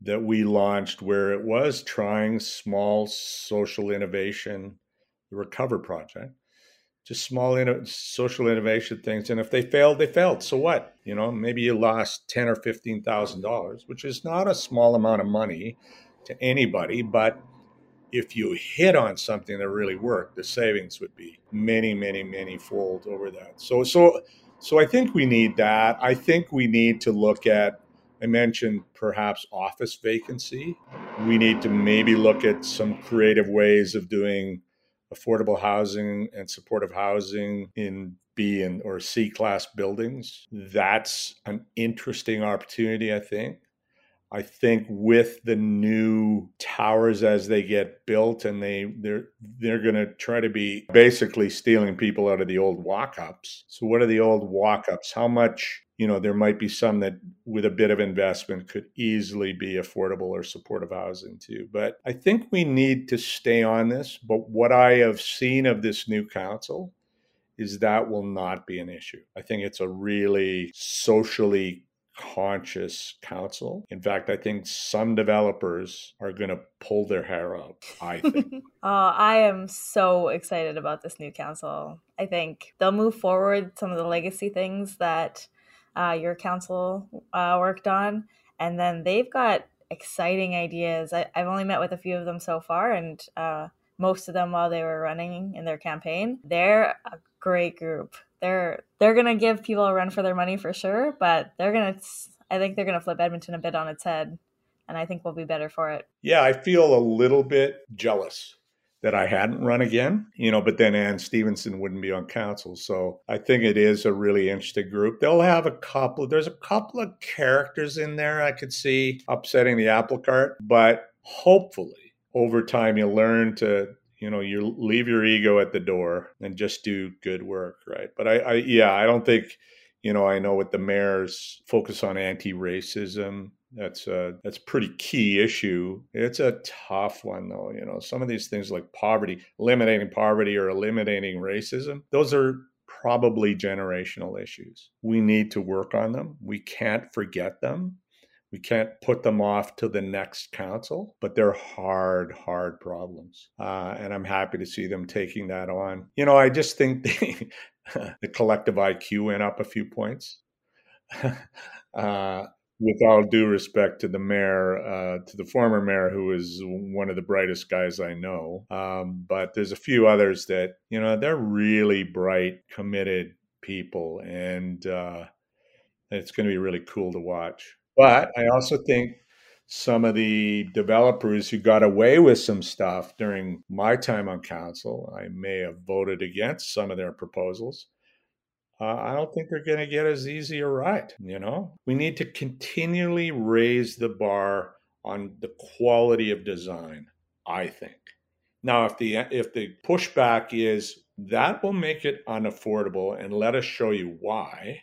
that we launched where it was trying small social innovation, the Recover Project, just small in- social innovation things. And if they failed, they failed. So what? You know, maybe you lost ten or fifteen thousand dollars, which is not a small amount of money to anybody, but if you hit on something that really worked, the savings would be many, many, many fold over that. So, so so I think we need that. I think we need to look at, I mentioned perhaps office vacancy. We need to maybe look at some creative ways of doing affordable housing and supportive housing in B and or C class buildings. That's an interesting opportunity, I think. I think with the new towers as they get built and they they're they're going to try to be basically stealing people out of the old walk-ups. So what are the old walk-ups? How much, you know, there might be some that with a bit of investment could easily be affordable or supportive housing too. But I think we need to stay on this, but what I have seen of this new council is that will not be an issue. I think it's a really socially conscious council. In fact, I think some developers are going to pull their hair out. I think. oh, I am so excited about this new council. I think they'll move forward some of the legacy things that uh, your council uh, worked on, and then they've got exciting ideas. I, have only met with a few of them so far, and uh, most of them while they were running in their campaign. They're a great group they're they're gonna give people a run for their money for sure, but they're gonna I think they're gonna flip Edmonton a bit on its head, and I think we'll be better for it. Yeah, I feel a little bit jealous that I hadn't run again, you know, but then Anne Stevenson wouldn't be on council. So I think it is a really interesting group. They'll have a couple, there's a couple of characters in there I could see upsetting the apple cart, but hopefully over time you learn to you know you leave your ego at the door and just do good work right but I, I yeah i don't think you know i know with the mayor's focus on anti-racism that's a that's pretty key issue it's a tough one though you know some of these things like poverty eliminating poverty or eliminating racism those are probably generational issues. We need to work on them. We can't forget them. We can't put them off to the next council, but they're hard, hard problems. Uh, and I'm happy to see them taking that on. You know, I just think the, collective IQ went up a few points. uh, with all due respect to the mayor, uh, to the former mayor, who is one of the brightest guys I know. Um, but there's a few others that, you know, they're really bright, committed people. And uh, it's going to be really cool to watch. But I also think some of the developers who got away with some stuff during my time on council, I may have voted against some of their proposals uh, I don't think they're going to get as easy a ride. You know, we need to continually raise the bar on the quality of design. I think. Now, if the if the pushback is that will make it unaffordable, and let us show you why,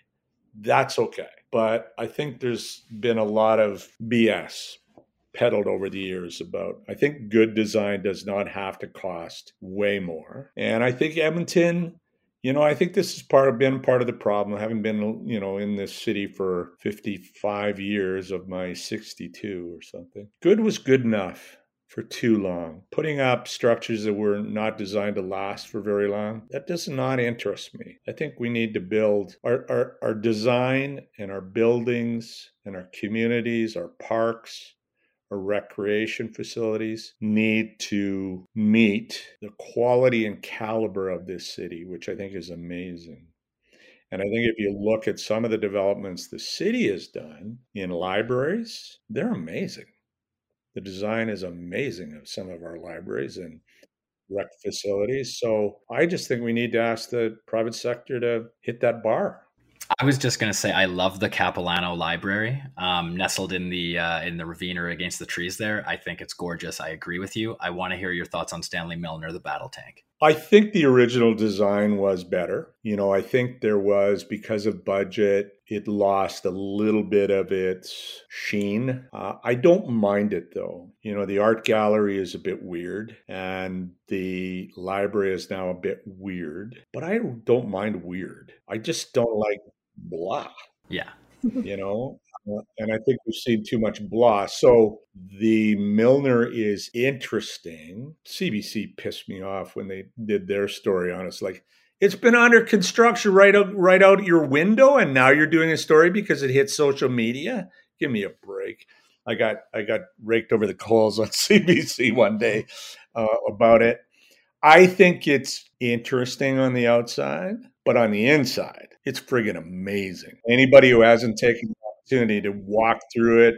that's okay. But I think there's been a lot of BS peddled over the years about I think good design does not have to cost way more. And I think Edmonton you know, I think this has part of been part of the problem. Having been, you know, in this city for 55 years of my 62 or something. Good was good enough for too long. Putting up structures that were not designed to last for very long, that does not interest me. I think we need to build our, our, our design and our buildings and our communities, our parks, or recreation facilities need to meet the quality and caliber of this city, which I think is amazing. And I think if you look at some of the developments the city has done in libraries, they're amazing. The design is amazing of some of our libraries and rec facilities. So I just think we need to ask the private sector to hit that bar I was just gonna say I love the Capilano Library, um, nestled in the uh, in the ravine or against the trees there. I think it's gorgeous. I agree with you. I want to hear your thoughts on Stanley Milner, the battle tank. I think the original design was better. You know, I think there was because of budget, it lost a little bit of its sheen. Uh, I don't mind it though. You know, the art gallery is a bit weird and the library is now a bit weird, but I don't mind weird. I just don't like blah. Yeah. You know, uh, and I think we've seen too much blah. So the Milner is interesting. CBC pissed me off when they did their story on us. Like, it's been under construction right out right out your window, and now you're doing a story because it hit social media. Give me a break. I got I got raked over the coals on CBC one day uh, about it. I think it's interesting on the outside, but on the inside, it's friggin' amazing. Anybody who hasn't taken the opportunity to walk through it,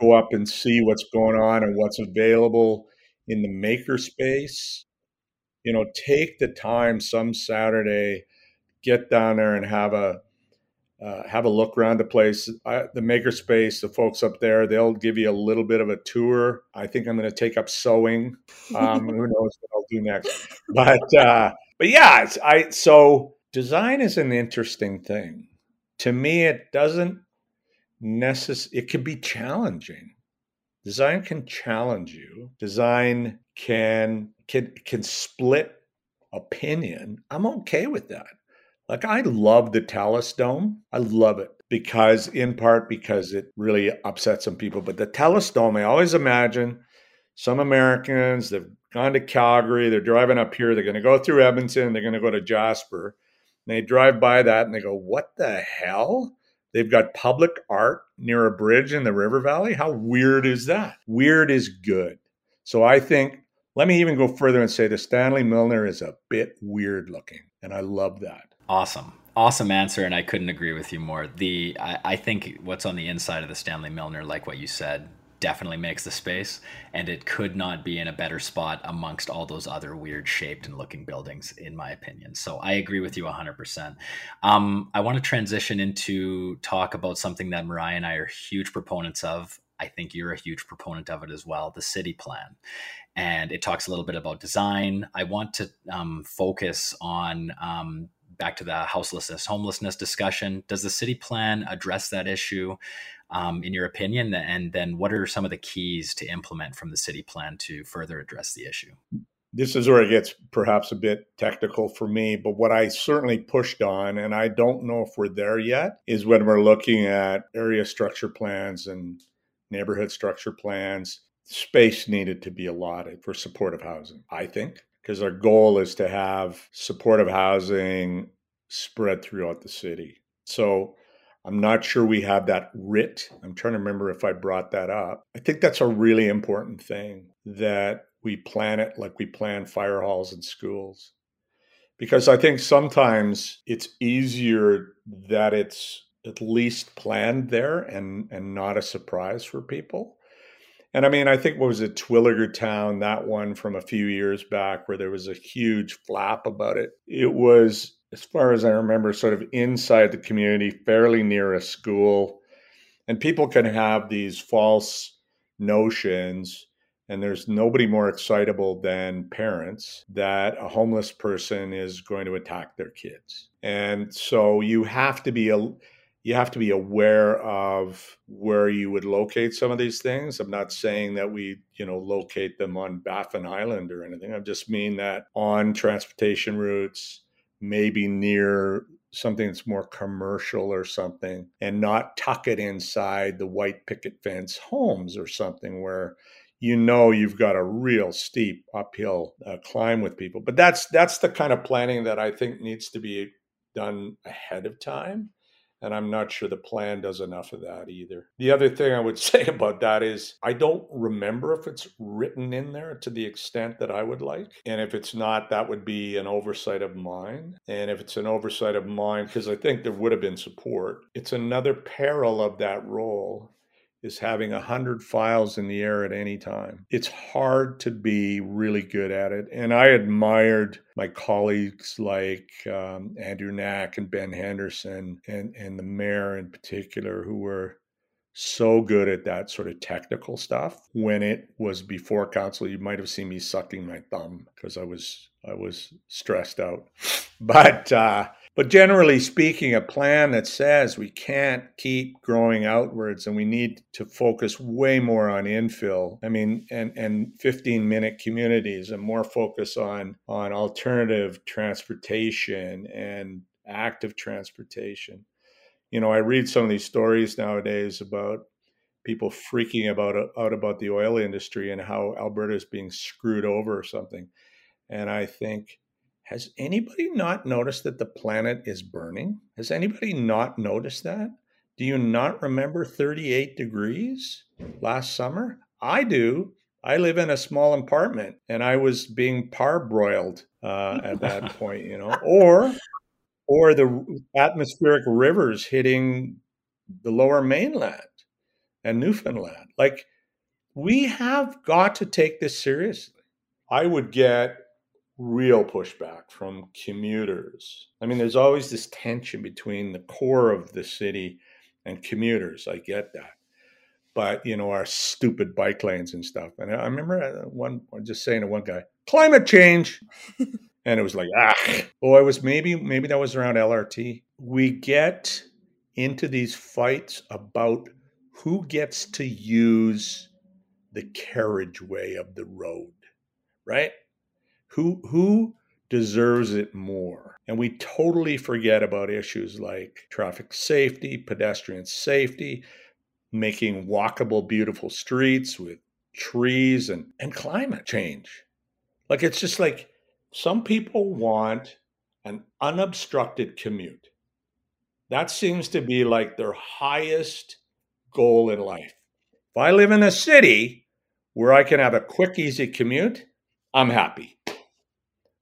go up and see what's going on and what's available in the makerspace, you know, take the time some Saturday, get down there and have a uh, have a look around the place. I, the makerspace, the folks up there, they'll give you a little bit of a tour. I think I'm going to take up sewing. Um, who knows what I'll do next? But uh, but yeah, I so design is an interesting thing. To me, it doesn't necessarily. It can be challenging. Design can challenge you. Design can can can split opinion. I'm okay with that. Like I love the Talus Dome. I love it because in part because it really upsets some people. But the Talus Dome, I always imagine some Americans, they've gone to Calgary, they're driving up here, they're going to go through Edmonton, they're going to go to Jasper. And they drive by that and they go, What the hell? They've got public art near a bridge in the river valley. How weird is that? Weird is good. So I think, let me even go further and say the Stanley Milner is a bit weird looking. And I love that. Awesome. Awesome answer. And I couldn't agree with you more. The I, I think what's on the inside of the Stanley Milner, like what you said, definitely makes the space and it could not be in a better spot amongst all those other weird shaped and looking buildings in my opinion so i agree with you 100% um, i want to transition into talk about something that mariah and i are huge proponents of i think you're a huge proponent of it as well the city plan and it talks a little bit about design i want to um, focus on um, back to the houselessness homelessness discussion does the city plan address that issue um, in your opinion? And then what are some of the keys to implement from the city plan to further address the issue? this is where it gets perhaps a bit technical for me, but what I certainly pushed on, and I don't know if we're there yet, is when we're looking at area structure plans and neighborhood structure plans, space needed to be allotted for supportive housing, I think, because our goal is to have supportive housing spread throughout the city. So I'm not sure we have that writ. I'm trying to remember if I brought that up. I think that's a really important thing that we plan it like we plan fire halls and schools. Because I think sometimes it's easier that it's at least planned there and, and not a surprise for people. And I mean, I think what was it, Terwillegar Towne, that one from a few years back where there was a huge flap about it. It was, as far as I remember, sort of inside the community, fairly near a school. And people can have these false notions and there's nobody more excitable than parents that a homeless person is going to attack their kids. And so you have to be a you have to be aware of where you would locate some of these things. I'm not saying that we, you know, locate them on Baffin Island or anything. I just mean that on transportation routes, maybe near something that's more commercial or something, and not tuck it inside the white picket fence homes or something where you know you've got a real steep uphill uh, climb with people but that's that's the kind of planning that i think needs to be done ahead of time and i'm not sure the plan does enough of that either. The other thing i would say about that is i don't remember if it's written in there to the extent that i would like and if it's not that would be an oversight of mine. And if it's an oversight of mine because i think there would have been support. It's another peril of that role is having a hundred files in the air at any time. It's hard to be really good at it. And I admired my colleagues like um, Andrew Knack and Ben Henderson and, and the mayor in particular who were so good at that sort of technical stuff. When it was before council, you might have seen me sucking my thumb because I was I was stressed out. But uh, but generally speaking, a plan that says we can't keep growing outwards and we need to focus way more on infill. I mean, and, and 15 minute communities and more focus on, on alternative transportation and active transportation. You know, I read some of these stories nowadays about people freaking about out about the oil industry and how Alberta is being screwed over or something. And I think has anybody not noticed that the planet is burning? Has anybody not noticed that? Do you not remember 38 degrees last summer? I do. I live in a small apartment and I was being parboiled uh, at that point, you know, or or the atmospheric rivers hitting the lower mainland and Newfoundland. Like we have got to take this seriously. I would get real pushback from commuters. I mean, there's always this tension between the core of the city and commuters. I get that. But, you know, our stupid bike lanes and stuff. And I remember uh, one, just saying to one guy, climate change. and it was like, ah, oh, I was maybe, maybe that was around LRT. We get into these fights about who gets to use the carriageway of the road, right? Who who deserves it more? And we totally forget about issues like traffic safety, pedestrian safety, making walkable, beautiful streets with trees and, and climate change. Like it's just like some people want an unobstructed commute. That seems to be like their highest goal in life. If I live in a city where I can have a quick, easy commute, I'm happy.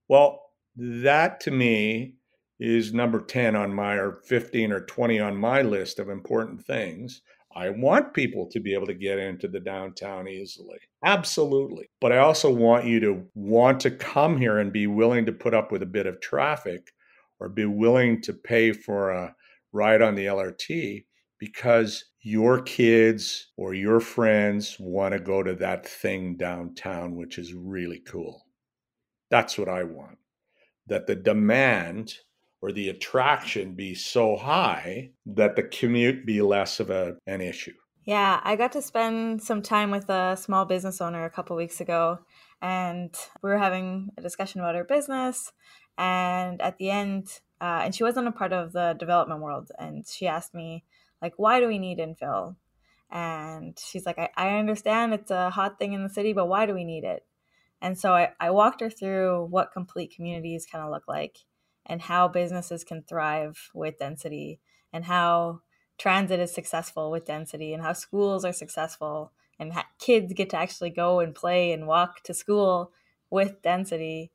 Well, that to me is number 10 on my or 15 or 20 on my list of important things. I want people to be able to get into the downtown easily. Absolutely. But I also want you to want to come here and be willing to put up with a bit of traffic or be willing to pay for a ride on the LRT because your kids or your friends want to go to that thing downtown, which is really cool. That's what I want. That the demand or the attraction be so high that the commute be less of a, an issue. Yeah, I got to spend some time with a small business owner a couple weeks ago, and we were having a discussion about her business. And at the end, uh, and she wasn't a part of the development world, and she asked me, like, why do we need infill? And she's like, I, I understand it's a hot thing in the city, but why do we need it? And so I, I walked her through what complete communities kind of look like and how businesses can thrive with density and how transit is successful with density and how schools are successful and kids get to actually go and play and walk to school with density.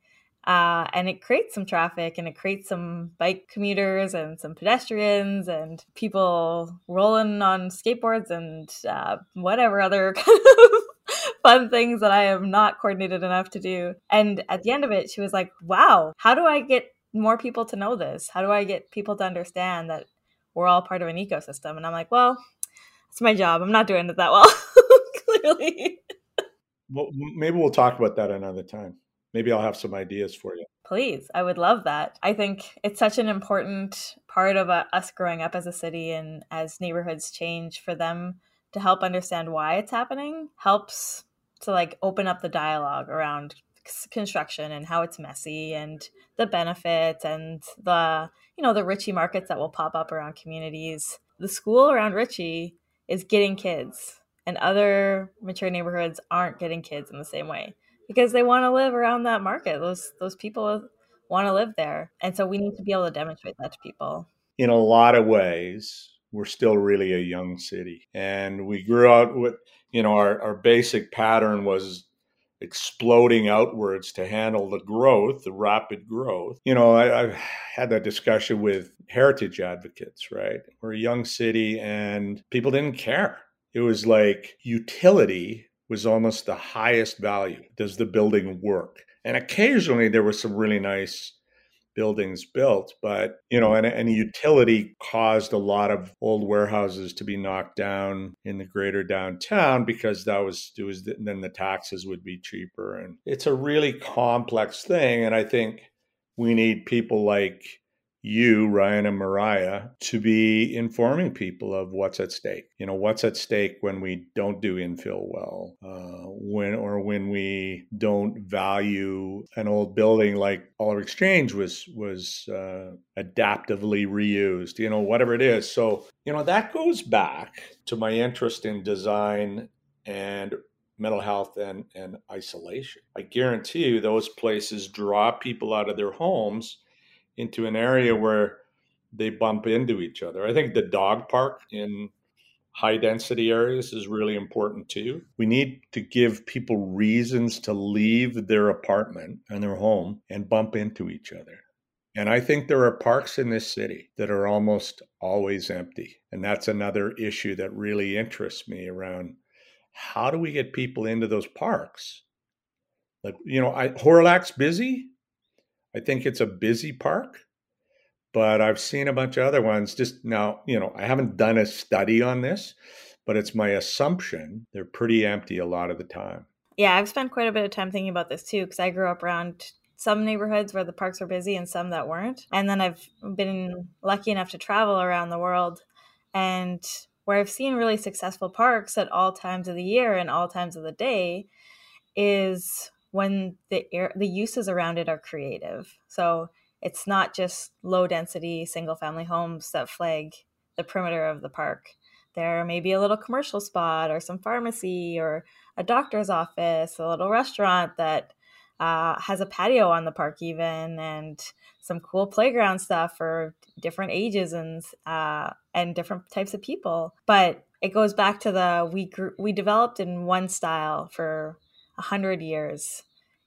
Uh, and it creates some traffic and it creates some bike commuters and some pedestrians and people rolling on skateboards and uh, whatever other kind of fun things that I am not coordinated enough to do. And at the end of it, she was like, wow, how do I get more people to know this? How do I get people to understand that we're all part of an ecosystem? And I'm like, well, it's my job. I'm not doing it that well, clearly. Well, maybe we'll talk about that another time. Maybe I'll have some ideas for you. Please, I would love that. I think it's such an important part of uh, us growing up as a city and as neighborhoods change for them to help understand why it's happening helps to like open up the dialogue around construction and how it's messy and the benefits and the you know the Ritchie markets that will pop up around communities. The school around Ritchie is getting kids and other mature neighborhoods aren't getting kids in the same way because they want to live around that market. Those those people want to live there. And so we need to be able to demonstrate that to people. In a lot of ways, we're still really a young city. And we grew out with, you know, our, our basic pattern was exploding outwards to handle the growth, the rapid growth. You know, I, have had that discussion with heritage advocates, right? We're a young city and people didn't care. It was like utility was almost the highest value. Does the building work? And occasionally there was some really nice buildings built but you know and, and utility caused a lot of old warehouses to be knocked down in the greater downtown because that was it was then the taxes would be cheaper and it's a really complex thing and i think we need people like you, Ryan and Mariah, to be informing people of what's at stake. You know, what's at stake when we don't do infill well, uh, when or when we don't value an old building like Oliver Exchange was was uh, adaptively reused. You know, whatever it is. So you know that goes back to my interest in design and mental health and, and isolation. I guarantee you those places draw people out of their homes into an area where they bump into each other. I think the dog park in high density areas is really important too. We need to give people reasons to leave their apartment and their home and bump into each other. And I think there are parks in this city that are almost always empty. And that's another issue that really interests me around how do we get people into those parks? Like, you know, I, Hawrelak's busy. I think it's a busy park, but I've seen a bunch of other ones. Just now, you know, I haven't done a study on this, but it's my assumption they're pretty empty a lot of the time. Yeah, I've spent quite a bit of time thinking about this too because I grew up around some neighborhoods where the parks were busy and some that weren't. And then I've been lucky enough to travel around the world and where I've seen really successful parks at all times of the year and all times of the day is when the air the uses around it are creative. So it's not just low density single family homes that flag the perimeter of the park. There may be a little commercial spot or some pharmacy or a doctor's office, a little restaurant that uh, has a patio on the park even and some cool playground stuff for different ages and uh, and different types of people. But it goes back to the we grew, we developed in one style for a hundred years.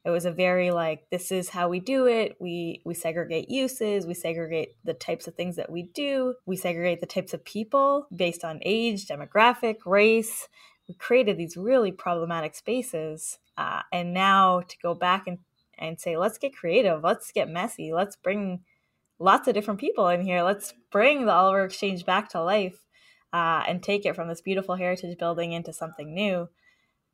It was a very like this is how we do it. We we segregate uses, we segregate the types of things that we do, we segregate the types of people based on age, demographic, race. We created these really problematic spaces, uh, and now to go back and and say let's get creative, let's get messy, let's bring lots of different people in here. Let's bring the Oliver Exchange back to life uh, and take it from this beautiful heritage building into something new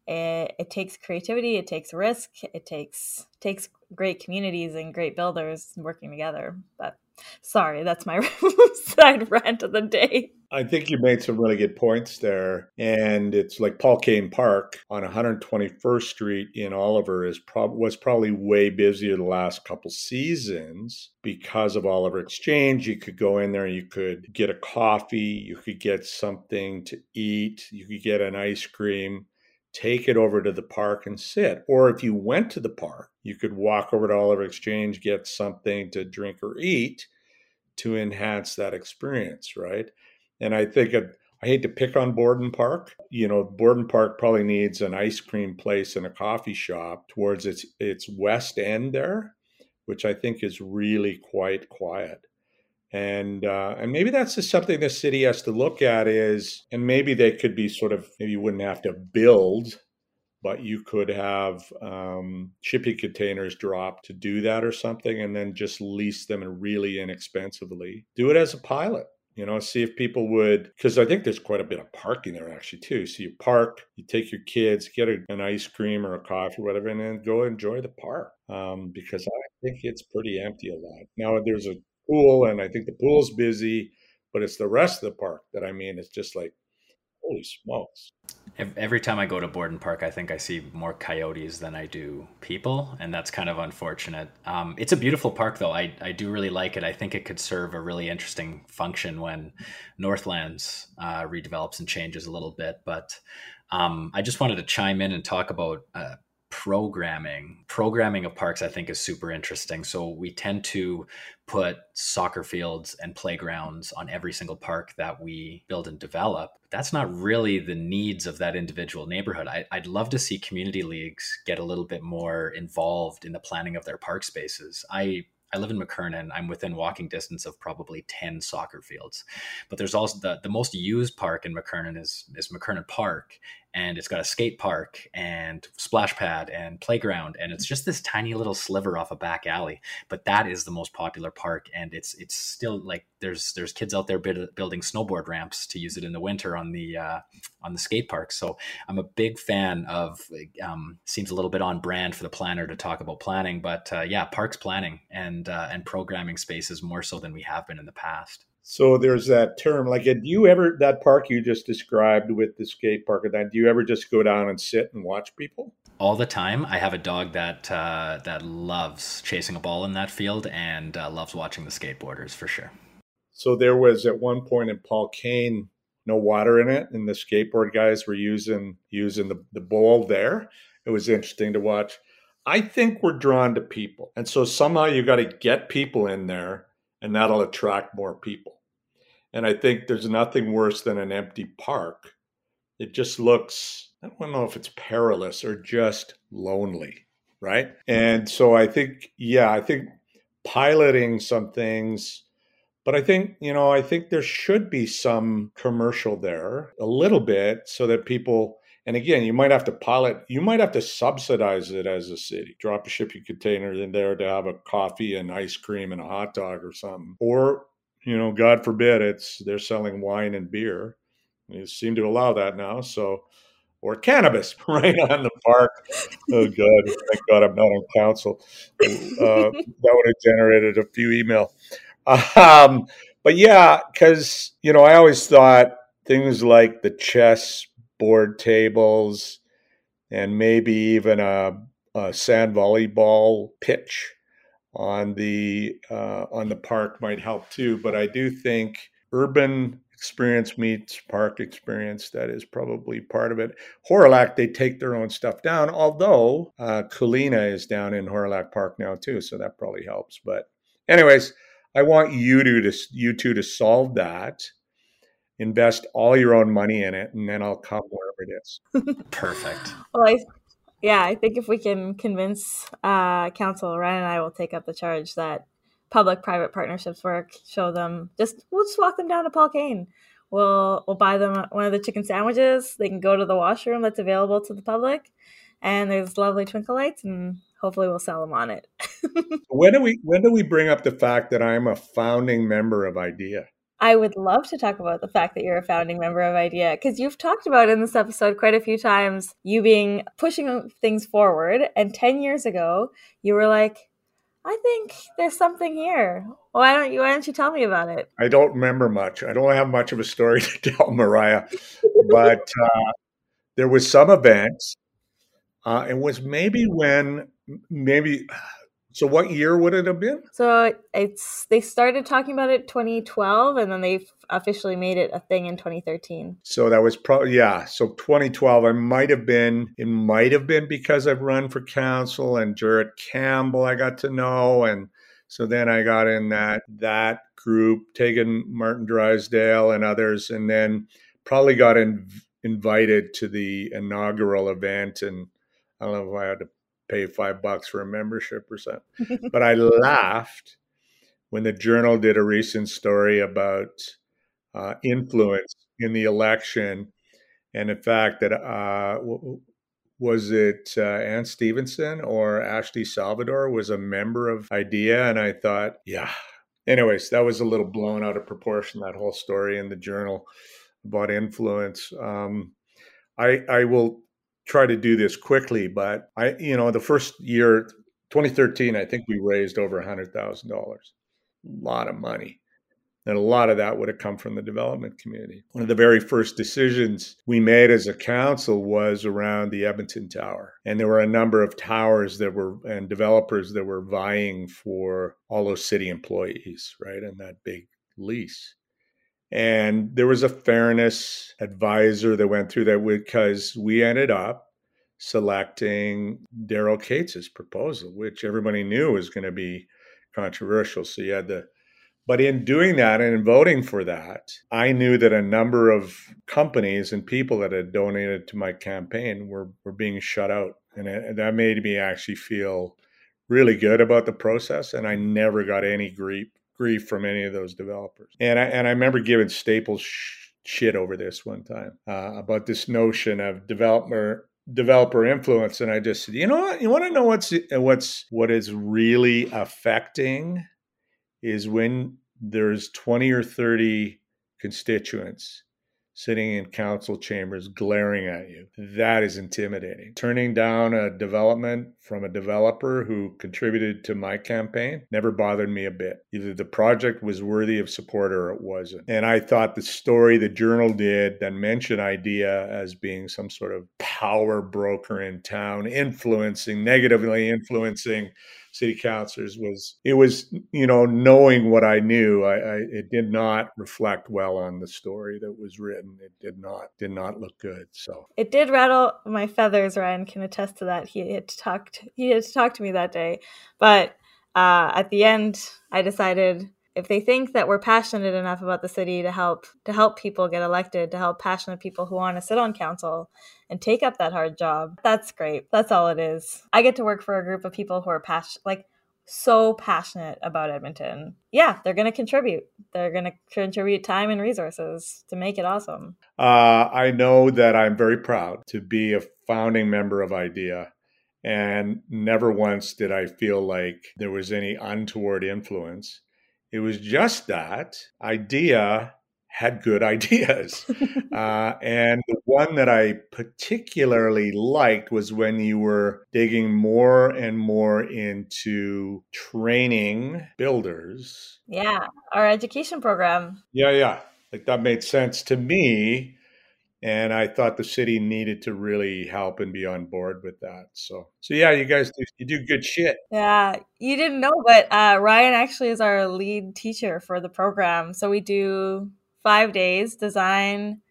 it, it takes creativity, it takes risk, it takes takes great communities and great builders working together. But sorry, that's my side rant of the day. I think you made some really good points there. And it's like Paul Kane Park on 121st Street in Oliver is prob- was probably way busier the last couple seasons because of Oliver Exchange. You could go in there, you could get a coffee, you could get something to eat, you could get an ice cream take it over to the park and sit. Or if you went to the park, you could walk over to Oliver Exchange, get something to drink or eat to enhance that experience, right? And I think it, I hate to pick on Borden Park. You know, Borden Park probably needs an ice cream place and a coffee shop towards its its west end there, which I think is really quite quiet. And uh, and maybe that's just something the city has to look at is, and maybe they could be sort of maybe you wouldn't have to build, but you could have um, shipping containers drop to do that or something, and then just lease them and really inexpensively. Do it as a pilot you know see if people would because i think there's quite a bit of parking there actually too so you park you take your kids get a, an ice cream or a coffee or whatever and then go enjoy the park um, because i think it's pretty empty a lot now there's a pool, and I think the pool's busy, but it's the rest of the park that I mean, it's just like, holy smokes. Every time I go to Borden Park, I think I see more coyotes than I do people, and that's kind of unfortunate. Um, it's a beautiful park, though. I, I do really like it. I think it could serve a really interesting function when Northlands uh, redevelops and changes a little bit. But um, I just wanted to chime in and talk about uh, programming programming of parks i think is super interesting. So we tend to put soccer fields and playgrounds on every single park that we build and develop. That's not really the needs of that individual neighborhood. I, would love to see community leagues get a little bit more involved in the planning of their park spaces. I I live in McKernan. I'm within walking distance of probably 10 soccer fields. But there's also the, the most used park in McKernan is, is McKernan Park and it's got a skate park and splash pad and playground and it's just this tiny little sliver off a back alley but that is the most popular park and it's it's still like there's there's kids out there building snowboard ramps to use it in the winter on the uh, on the skate park so i'm a big fan of um, seems a little bit on brand for the planner to talk about planning but uh, yeah parks planning and uh, and programming spaces more so than we have been in the past so there's that term. Like, do you ever that park you just described with the skate park and that? Do you ever just go down and sit and watch people? All the time. I have a dog that uh, that loves chasing a ball in that field and uh, loves watching the skateboarders for sure. So there was at one point in Paul Kane no water in it, and the skateboard guys were using using the, the bowl there. It was interesting to watch. I think we're drawn to people, and so somehow you got to get people in there and that'll attract more people. And I think there's nothing worse than an empty park. It just looks, I don't know if it's perilous or just lonely, right? And so I think, yeah, I think piloting some things, but I think, you know, I think there should be some commercial there a little bit so that people, and again, you might have to pilot, you might have to subsidize it as a city. Drop a shipping container in there to have a coffee and ice cream and a hot dog or something. Or, you know, God forbid it's they're selling wine and beer. They seem to allow that now. So or cannabis right on the park. Oh God! Thank God I'm not on council. Uh, that would have generated a few email. Um, but yeah, because you know I always thought things like the chess board tables, and maybe even a, a sand volleyball pitch on the uh, on the park might help too. But I do think urban experience meets park experience. That is probably part of it. Hawrelak, they take their own stuff down, although uh, Kulina is down in Hawrelak Park now too, so that probably helps. But anyways, I want you to, to you two to solve that invest all your own money in it and then I'll come wherever it is. Perfect. well, I, yeah, I think if we can convince uh, council, Ryan and I will take up the charge that public-private partnerships work. Show them just we'll just walk them down to Paul Kane. We'll we'll buy them one of the chicken sandwiches. They can go to the washroom that's available to the public, and there's lovely twinkle lights, and hopefully we'll sell them on it. when do we when do we bring up the fact that I'm a founding member of IDEA? I would love to talk about the fact that you're a founding member of IDEA because you've talked about in this episode quite a few times you being pushing things forward. And 10 years ago, you were like, I think there's something here. Why don't you? Why don't you tell me about it? I don't remember much. I don't have much of a story to tell, Mariah. but uh, there was some events. Uh, it was maybe when maybe so what year would it have been? So it's they started talking about it 2012 and then they officially made it a thing in 2013. So that was probably yeah, so 2012 I might have been it might have been because I've run for council and Jarrett Campbell I got to know and so then I got in that that group taking Martin Drysdale and others and then probably got in, invited to the inaugural event and I don't know if I had to pay five bucks for a membership or something. but I laughed when the Journal did a recent story about uh, influence in the election, and the fact that uh, was it uh, Anne Stevenson or Ashley Salvador was a member of IDEA, and I thought, yeah. Anyways, that was a little blown out of proportion. That whole story in the Journal about influence. Um, I I will try to do this quickly, but I, you know, the first year, 2013, I think we raised over a hundred thousand dollars. A lot of money. And a lot of that would have come from the development community. One of the very first decisions we made as a council was around the Edmonton Tower. And there were a number of towers that were, and developers that were vying for all those city employees, right? And that big lease. And there was a fairness advisor that went through that because we ended up selecting Daryl Katz' proposal, which everybody knew was going to be controversial. So you had the but in doing that and in voting for that, I knew that a number of companies and people that had donated to my campaign were, were being shut out. And, it, and that made me actually feel really good about the process. And I never got any grief grief from any of those developers. And I and I remember giving Staples sh- shit over this one time uh, about this notion of developer developer influence, and I just said, you know what, you want to know what's what's what is really affecting is when there's 20 or 30 constituents sitting in council chambers glaring at you. That is intimidating. Turning down a development from a developer who contributed to my campaign never bothered me a bit. Either the project was worthy of support or it wasn't. And I thought the story the journal did that mentioned IDEA as being some sort of power broker in town, influencing, negatively influencing city councilors was it was you know knowing what I knew I, I, it did not reflect well on the story that was written. It did not did not look good so. It did rattle my feathers Ryan can attest to that. He had talked he had talked to me that day but uh, at the end I decided if they think that we're passionate enough about the city to help to help people get elected to help passionate people who want to sit on council and take up that hard job that's great. That's all it is. I get to work for a group of people who are passionate like so passionate about edmonton. Yeah they're going to contribute. They're going to contribute time and resources to make it awesome. Uh, i know that i'm very proud to be a founding member of idea and never once did i feel like there was any untoward influence it was just that idea had good ideas. uh, and the one that I particularly liked was when you were digging more and more into training builders. Yeah, our education program. Yeah, yeah. Like that made sense to me and I thought the city needed to really help and be on board with that. So, so yeah, you guys do you do good shit. Yeah, you didn't know, but uh, Ryan actually is our lead teacher for the program. So we do five days: design,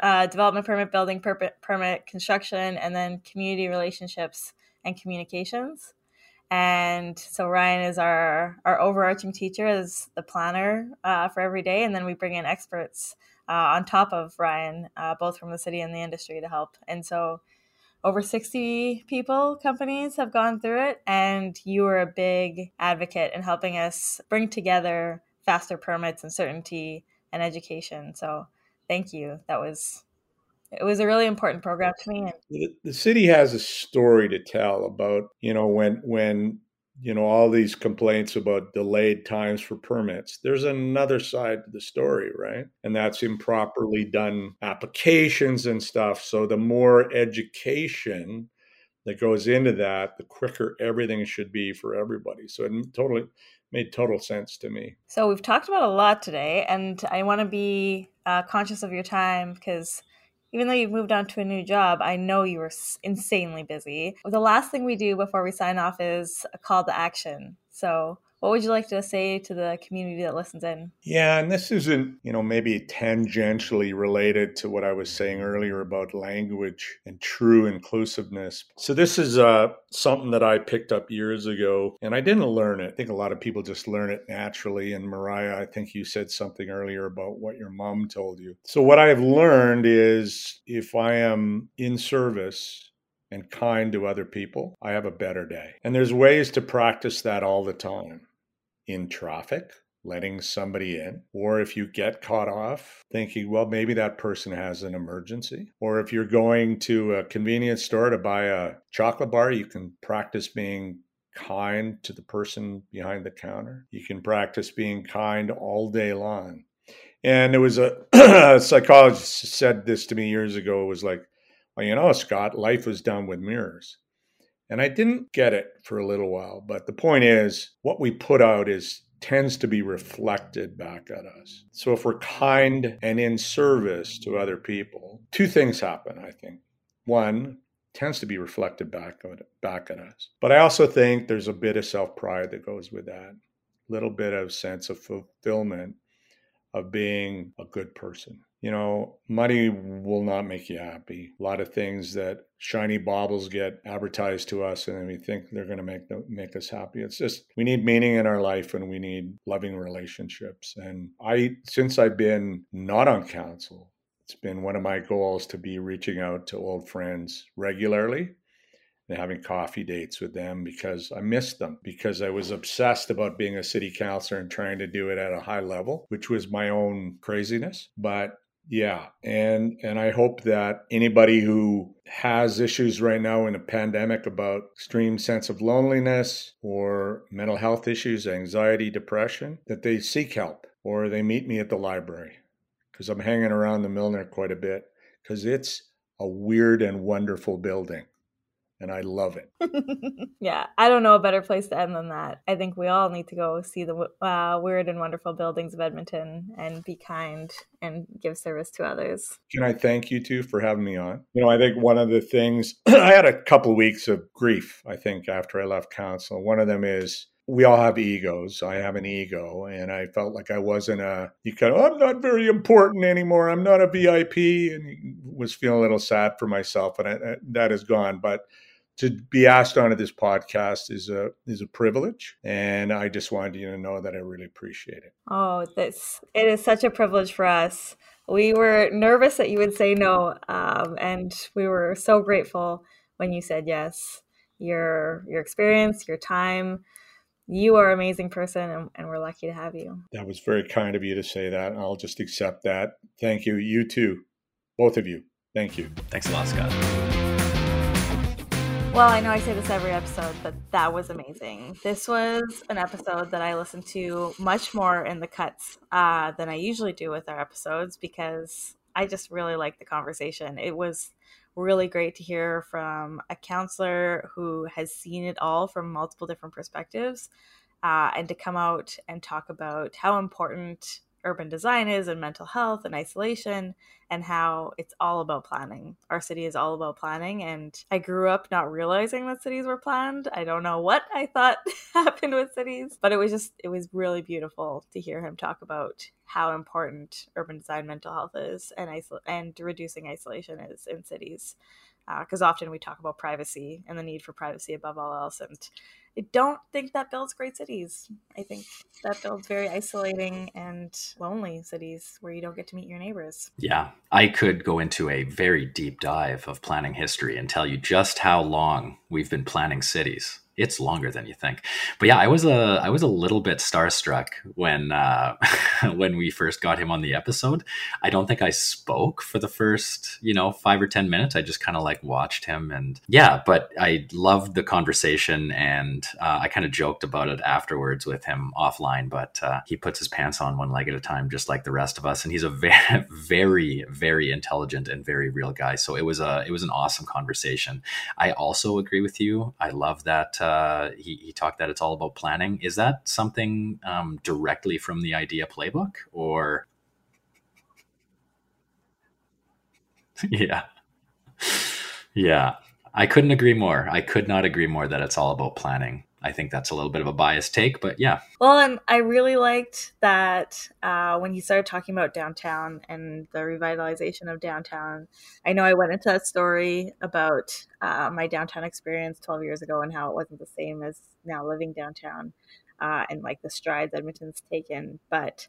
uh, development permit, building permit, permit, construction, and then community relationships and communications. And so Ryan is our our overarching teacher, is the planner uh, for every day, and then we bring in experts uh, on top of Ryan, uh, both from the city and the industry to help. And so over 60 people, companies have gone through it. And you were a big advocate in helping us bring together faster permits and certainty and education. So thank you. That was it was a really important program to me. The, the city has a story to tell about, you know, when when you know all these complaints about delayed times for permits there's another side to the story right? And that's improperly done applications and stuff. So the more education that goes into that the quicker everything should be for everybody. So it totally made total sense to me. So we've talked about a lot today and i want to be uh, conscious of your time because even though you've moved on to a new job, I know you were insanely busy. The last thing we do before we sign off is a call to action. So, what would you like to say to the community that listens in? Yeah, and this isn't, you know, maybe tangentially related to what I was saying earlier about language and true inclusiveness. So this is uh, something that I picked up years ago, and I didn't learn it. I think a lot of people just learn it naturally. And Mariah, I think you said something earlier about what your mom told you. So what I've learned is if I am in service and kind to other people, I have a better day. And there's ways to practice that all the time in traffic, letting somebody in, or if you get caught off thinking, well, maybe that person has an emergency, or if you're going to a convenience store to buy a chocolate bar, you can practice being kind to the person behind the counter. You can practice being kind all day long. And it was a, a psychologist said this to me years ago. It was like, well, you know, Scott, life was done with mirrors. And I didn't get it for a little while, but the point is what we put out is tends to be reflected back at us. So if we're kind and in service to other people, two things happen, I think. One, tends to be reflected back at, back at us. But I also think there's a bit of self-pride that goes with that. A little bit of sense of fulfillment of being a good person. You know, money will not make you happy. A lot of things that shiny baubles get advertised to us, and we think they're going to make make us happy. It's just we need meaning in our life, and we need loving relationships. And I, since I've been not on council, it's been one of my goals to be reaching out to old friends regularly and having coffee dates with them because I missed them because I was obsessed about being a city councilor and trying to do it at a high level, which was my own craziness. But yeah, and and I hope that anybody who has issues right now in a pandemic about extreme sense of loneliness or mental health issues, anxiety, depression, that they seek help or they meet me at the library because I'm hanging around the Milner quite a bit because it's a weird and wonderful building and I love it. yeah, I don't know a better place to end than that. I think we all need to go see the uh, weird and wonderful buildings of Edmonton and be kind and give service to others. Can I thank you too for having me on? You know, I think one of the things I had a couple of weeks of grief. I think after I left council, one of them is we all have egos. I have an ego, and I felt like I wasn't a. You kind of, I'm not very important anymore. I'm not a VIP, and was feeling a little sad for myself, and I, that is gone. But to be asked onto this podcast is a is a privilege, and I just wanted you to know that I really appreciate it. Oh, this it is such a privilege for us. We were nervous that you would say no, um, and we were so grateful when you said yes. Your your experience, your time, you are an amazing person, and, and we're lucky to have you. That was very kind of you to say that. I'll just accept that. Thank you. You too, both of you. Thank you. Thanks a lot, Scott. Well, I know I say this every episode, but that was amazing. This was an episode that I listened to much more in the cuts uh, than I usually do with our episodes because I just really like the conversation. It was really great to hear from a councillor who has seen it all from multiple different perspectives uh, and to come out and talk about how important urban design is and mental health and isolation and how it's all about planning. Our city is all about planning and I grew up not realizing that cities were planned. I don't know what I thought happened with cities, but it was just it was really beautiful to hear him talk about how important urban design mental health is and isol- and reducing isolation is in cities because uh, often we talk about privacy and the need for privacy above all else and I don't think that builds great cities. I think that builds very isolating and lonely cities where you don't get to meet your neighbors. Yeah, I could go into a very deep dive of planning history and tell you just how long we've been planning cities it's longer than you think. But yeah, I was a I was a little bit starstruck when uh, when we first got him on the episode. I don't think I spoke for the first you know five or ten minutes. I just kind of like watched him and yeah, but I loved the conversation and uh, I kind of joked about it afterwards with him offline. But uh, he puts his pants on one leg at a time, just like the rest of us, and he's a very very very intelligent and very real guy. So it was a it was an awesome conversation. I also agree with you. I love that uh, he, he talked that it's all about planning. Is that something um, directly from the idea playbook or? yeah. Yeah. I couldn't agree more. I could not agree more that it's all about planning. I think that's a little bit of a biased take, but yeah. Well, and I really liked that uh, when he started talking about downtown and the revitalization of downtown. I know I went into that story about uh, my downtown experience 12 years ago and how it wasn't the same as now living downtown uh, and like the strides Edmonton's taken. But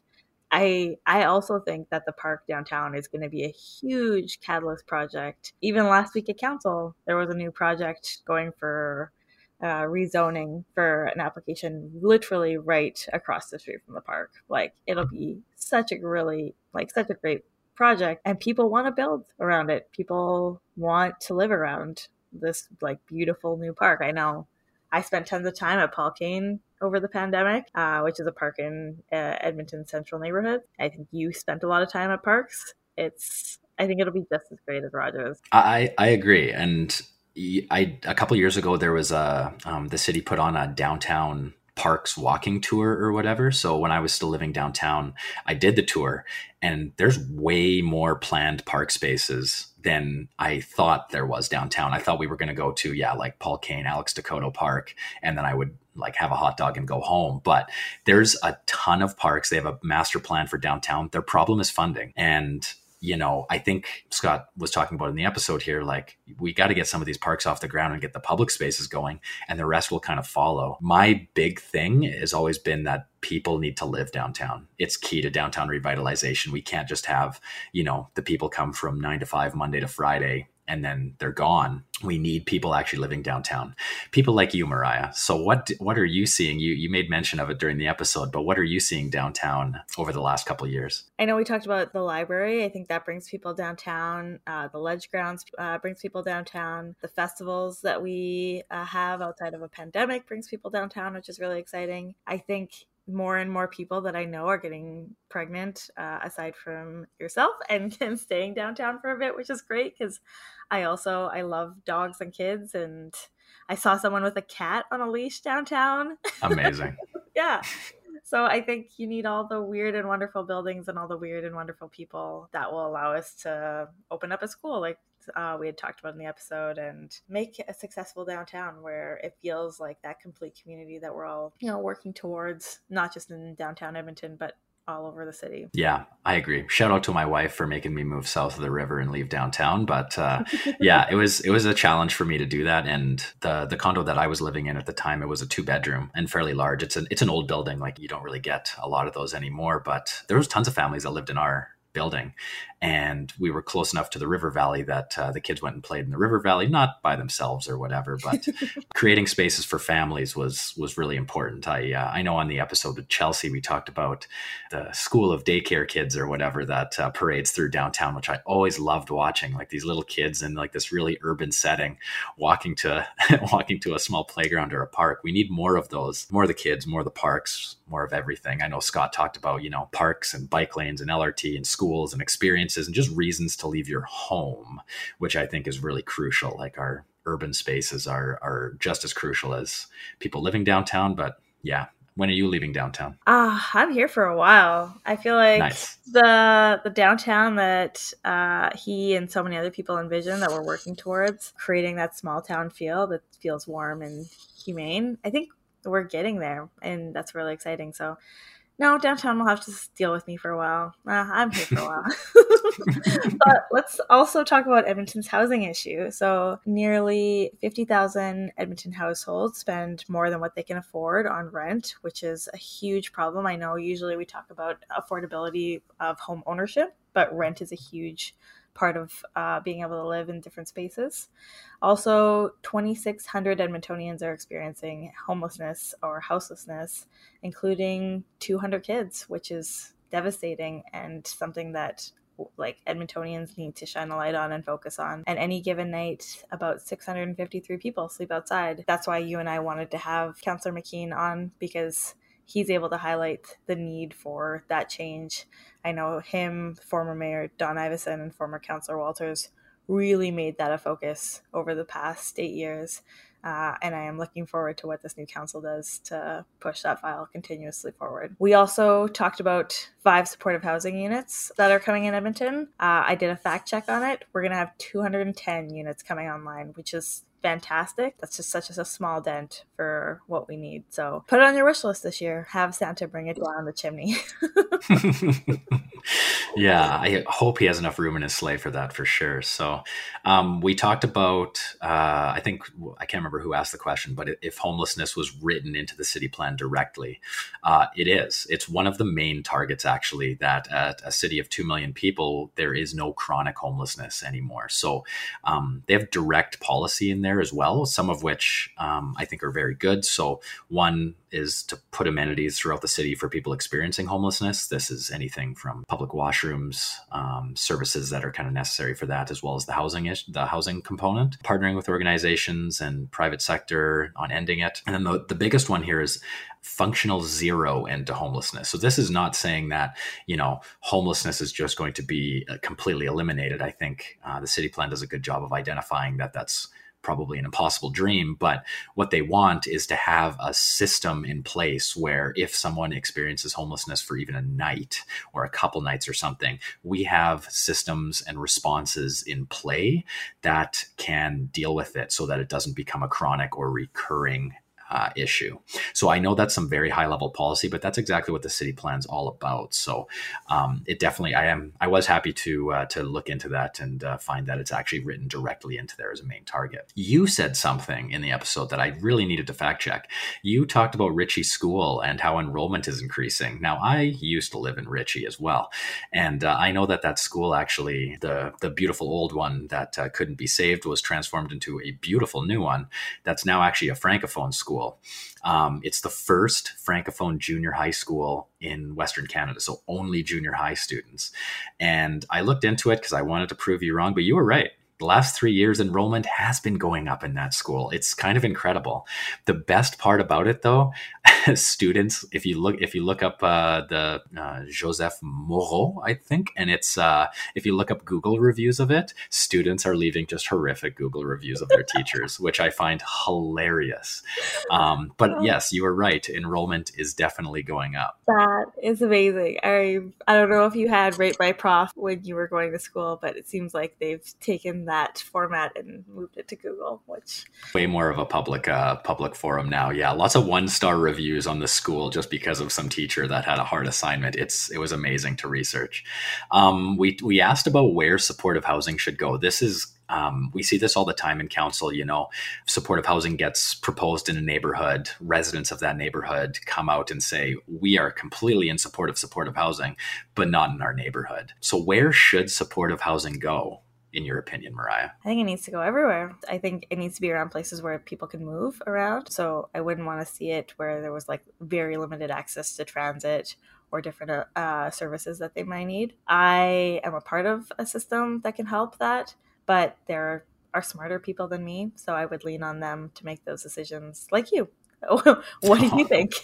I I also think that the park downtown is going to be a huge catalyst project. Even last week at council, there was a new project going for uh, rezoning for an application literally right across the street from the park. Like it'll be such a really like such a great project, and people want to build around it. People want to live around this like beautiful new park. I know. I spent tons of time at Paul Kane over the pandemic, uh, which is a park in uh, Edmonton Central neighborhood. I think you spent a lot of time at parks. It's I think it'll be just as great as Rogers. I I agree, and I a couple years ago there was a um, the city put on a downtown parks walking tour or whatever. So when I was still living downtown, I did the tour, and there's way more planned park spaces than I thought there was downtown. I thought we were going to go to yeah, like Paul Kane, Alex Decoteau Park, and then I would like have a hot dog and go home. But there's a ton of parks. They have a master plan for downtown. Their problem is funding, and you know, I think Scott was talking about in the episode here, like we got to get some of these parks off the ground and get the public spaces going, and the rest will kind of follow. My big thing has always been that people need to live downtown. It's key to downtown revitalization. We can't just have, you know, the people come from nine to five, Monday to Friday, and then they're gone. We need people actually living downtown. People like you, Mariah. So what what are you seeing? You you made mention of it during the episode, but what are you seeing downtown over the last couple years? I know we talked about the library. I think that brings people downtown. Uh, the ledge grounds uh, brings people downtown. The festivals that we uh, have outside of a pandemic brings people downtown, which is really exciting. I think more and more people that I know are getting pregnant, uh, aside from yourself, and, and staying downtown for a bit, which is great because I also I love dogs and kids, and I saw someone with a cat on a leash downtown. Amazing. yeah. So I think you need all the weird and wonderful buildings and all the weird and wonderful people that will allow us to open up a school like uh, we had talked about in the episode and make a successful downtown where it feels like that complete community that we're all you know working towards not just in downtown edmonton but all over the city. Yeah, I agree. Shout out to my wife for making me move south of the river and leave downtown. But uh, yeah, it was it was a challenge for me to do that. And the the condo that I was living in at the time, it was a two bedroom and fairly large. It's an it's an old building. Like you don't really get a lot of those anymore. But there was tons of families that lived in our building. And we were close enough to the river valley that uh, the kids went and played in the river valley not by themselves or whatever but creating spaces for families was was really important. I uh, i know on the episode with chelsea we talked about the school of daycare kids or whatever that uh, parades through downtown which i always loved watching like these little kids in like this really urban setting walking to walking to a small playground or a park. We need more of those more of the kids more of the parks more of everything. I know scott talked about you know parks and bike lanes and lrt and schools and experiences and just reasons to leave your home, which I think is really crucial. Like our urban spaces are are just as crucial as people living downtown. But yeah, when are you leaving downtown? Ah, uh, I'm here for a while. I feel like nice. the the downtown that uh, he and so many other people envision that we're working towards, creating that small town feel that feels warm and humane. I think we're getting there, and that's really exciting. So no, downtown will have to deal with me for a while. Uh, I'm here for a while. but let's also talk about Edmonton's housing issue. So, nearly 50,000 Edmonton households spend more than what they can afford on rent, which is a huge problem. I know usually we talk about affordability of home ownership, but rent is a huge part of uh, being able to live in different spaces. Also, 2,600 Edmontonians are experiencing homelessness or houselessness, including 200 kids, which is devastating and something that like Edmontonians need to shine a light on and focus on. And any given night, about 653 people sleep outside. That's why you and I wanted to have Councillor McKeen on because he's able to highlight the need for that change. I know him, former Mayor Don Iveson, and former Councillor Walters really made that a focus over the past eight years. Uh, and I am looking forward to what this new council does to push that file continuously forward. We also talked about five supportive housing units that are coming in Edmonton. Uh, I did a fact check on it. We're going to have 210 units coming online, which is fantastic. That's just such a small dent for what we need. So put it on your wish list this year. Have Santa bring it down the chimney. yeah, I hope he has enough room in his sleigh for that for sure. So um, we talked about, uh, I think, I can't remember who asked the question, but if homelessness was written into the city plan directly, uh, it is. It's one of the main targets, actually, that at a city of 2 million people, there is no chronic homelessness anymore. So um, they have direct policy in there there as well, some of which um, I think are very good. So, one is to put amenities throughout the city for people experiencing homelessness. This is anything from public washrooms, um, services that are kind of necessary for that, as well as the housing ish, the housing component. Partnering with organizations and private sector on ending it, and then the, the biggest one here is functional zero end to homelessness. So this is not saying that you know homelessness is just going to be uh, completely eliminated. I think uh, the city plan does a good job of identifying that that's probably an impossible dream, but what they want is to have a system in place where if someone experiences homelessness for even a night or a couple nights or something, we have systems and responses in play that can deal with it so that it doesn't become a chronic or recurring uh, issue. So I know that's some very high level policy, but that's exactly what the city plan's all about. So um, it definitely, I am, I was happy to uh, to look into that and uh, find that it's actually written directly into there as a main target. You said something in the episode that I really needed to fact check. You talked about Ritchie School and how enrollment is increasing. Now I used to live in Ritchie as well, and uh, I know that that school actually, the the beautiful old one that uh, couldn't be saved, was transformed into a beautiful new one that's now actually a francophone school school. Um, it's the first francophone junior high school in Western Canada, so only junior high students. And I looked into it because I wanted to prove you wrong, but you were right the last three years enrollment has been going up in that school. It's kind of incredible. The best part about it though students if you look if you look up uh, the uh, joseph moreau i think and it's uh, if you look up google reviews of it students are leaving just horrific google reviews of their teachers which i find hilarious. Um, but yes you are right. Enrollment is definitely going up. That is amazing. I i don't know if you had Rate My Prof when you were going to school but it seems like they've taken that format and moved it to Google, which way more of a public uh, public forum now. Yeah, lots of one star reviews on the school just because of some teacher that had a hard assignment. It's it was amazing to research. Um, we we asked about where supportive housing should go. This is um, we see this all the time in council. You know, supportive housing gets proposed in a neighborhood. Residents of that neighborhood come out and say, We are completely in support of supportive housing, but not in our neighborhood. So, where should supportive housing go? In your opinion, Mariah? I think it needs to go everywhere. I think it needs to be around places where people can move around. So I wouldn't want to see it where there was like very limited access to transit or different uh, services that they might need. I am a part of a system that can help that, but there are smarter people than me. So I would lean on them to make those decisions like you. what do you think?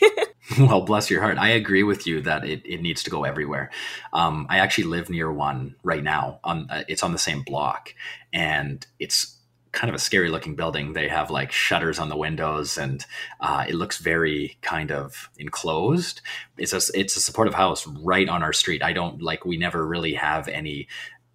well, bless your heart. I agree with you that it, it needs to go everywhere. Um, I actually live near one right now. On uh, it's on the same block, and it's kind of a scary looking building. They have like shutters on the windows, and uh, it looks very kind of enclosed. It's a it's a supportive house right on our street. I don't like we never really have any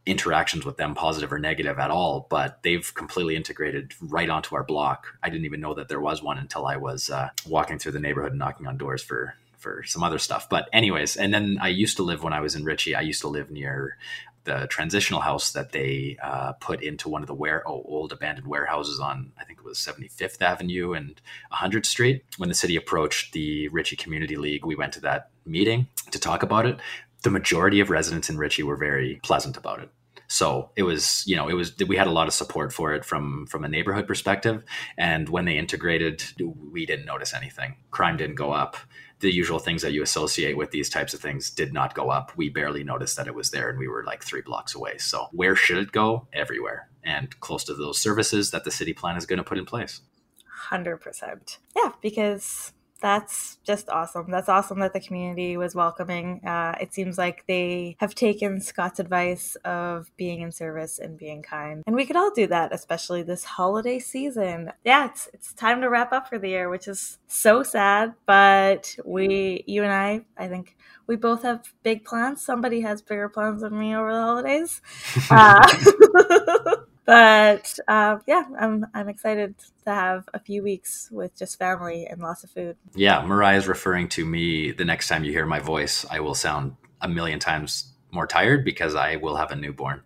interactions with them, positive or negative at all, but they've completely integrated right onto our block. I didn't even know that there was one until I was uh, walking through the neighborhood and knocking on doors for for some other stuff. But anyways, and then I used to live when I was in Ritchie. I used to live near the transitional house that they uh, put into one of the ware, oh, old abandoned warehouses on I think it was 75th Avenue and 100th Street. When the city approached the Ritchie Community League, we went to that meeting to talk about it the majority of residents in Ritchie were very pleasant about it. So it was, you know, it was we had a lot of support for it from from a neighborhood perspective. And when they integrated, we didn't notice anything. Crime didn't go up. The usual things that you associate with these types of things did not go up. We barely noticed that it was there, and we were like three blocks away. So where should it go? Everywhere, and close to those services that the city plan is going to put in place. Hundred percent. Yeah, because that's just awesome. That's awesome that the community was welcoming. Uh, it seems like they have taken Scott's advice of being in service and being kind, and we could all do that, especially this holiday season. Yeah, it's it's time to wrap up for the year, which is so sad. But we, you and I, I think we both have big plans. Somebody has bigger plans than me over the holidays. Uh, but uh, yeah, I'm I'm excited to have a few weeks with just family and lots of food. Yeah, Mariah is referring to me. The next time you hear my voice, I will sound a million times more tired because I will have a newborn.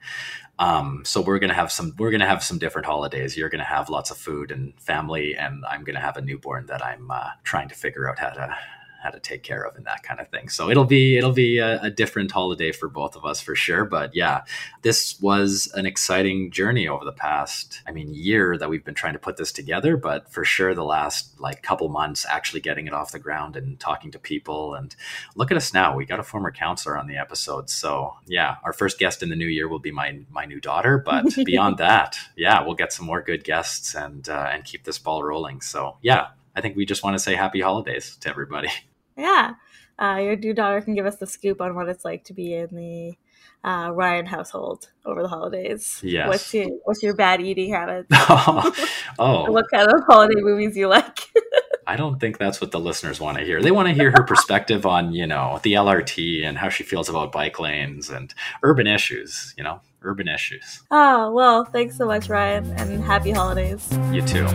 Um, so we're gonna have some we're gonna have some different holidays. You're gonna have lots of food and family, and I'm gonna have a newborn that I'm uh, trying to figure out how to how to take care of and that kind of thing. So it'll be it'll be a, a, different holiday for both of us for sure. But yeah, this was an exciting journey over the past, I mean, year that we've been trying to put this together. But for sure, the last like couple months actually getting it off the ground and talking to people. And look at us now, we got a former councillor on the episode. So yeah, our first guest in the new year will be my my new daughter. But beyond that, yeah, we'll get some more good guests and uh, and keep this ball rolling. So yeah, I think we just want to say happy holidays to everybody. Yeah. Uh, your new daughter can give us the scoop on what it's like to be in the uh, Ryan household over the holidays. Yes. What's your What's your bad eating habits? oh. what kind of holiday movies you like? I don't think that's what the listeners want to hear. They want to hear her perspective on, you know, the LRT and how she feels about bike lanes and urban issues, you know, urban issues. Oh, well, thanks so much, Ryan, and happy holidays. You too.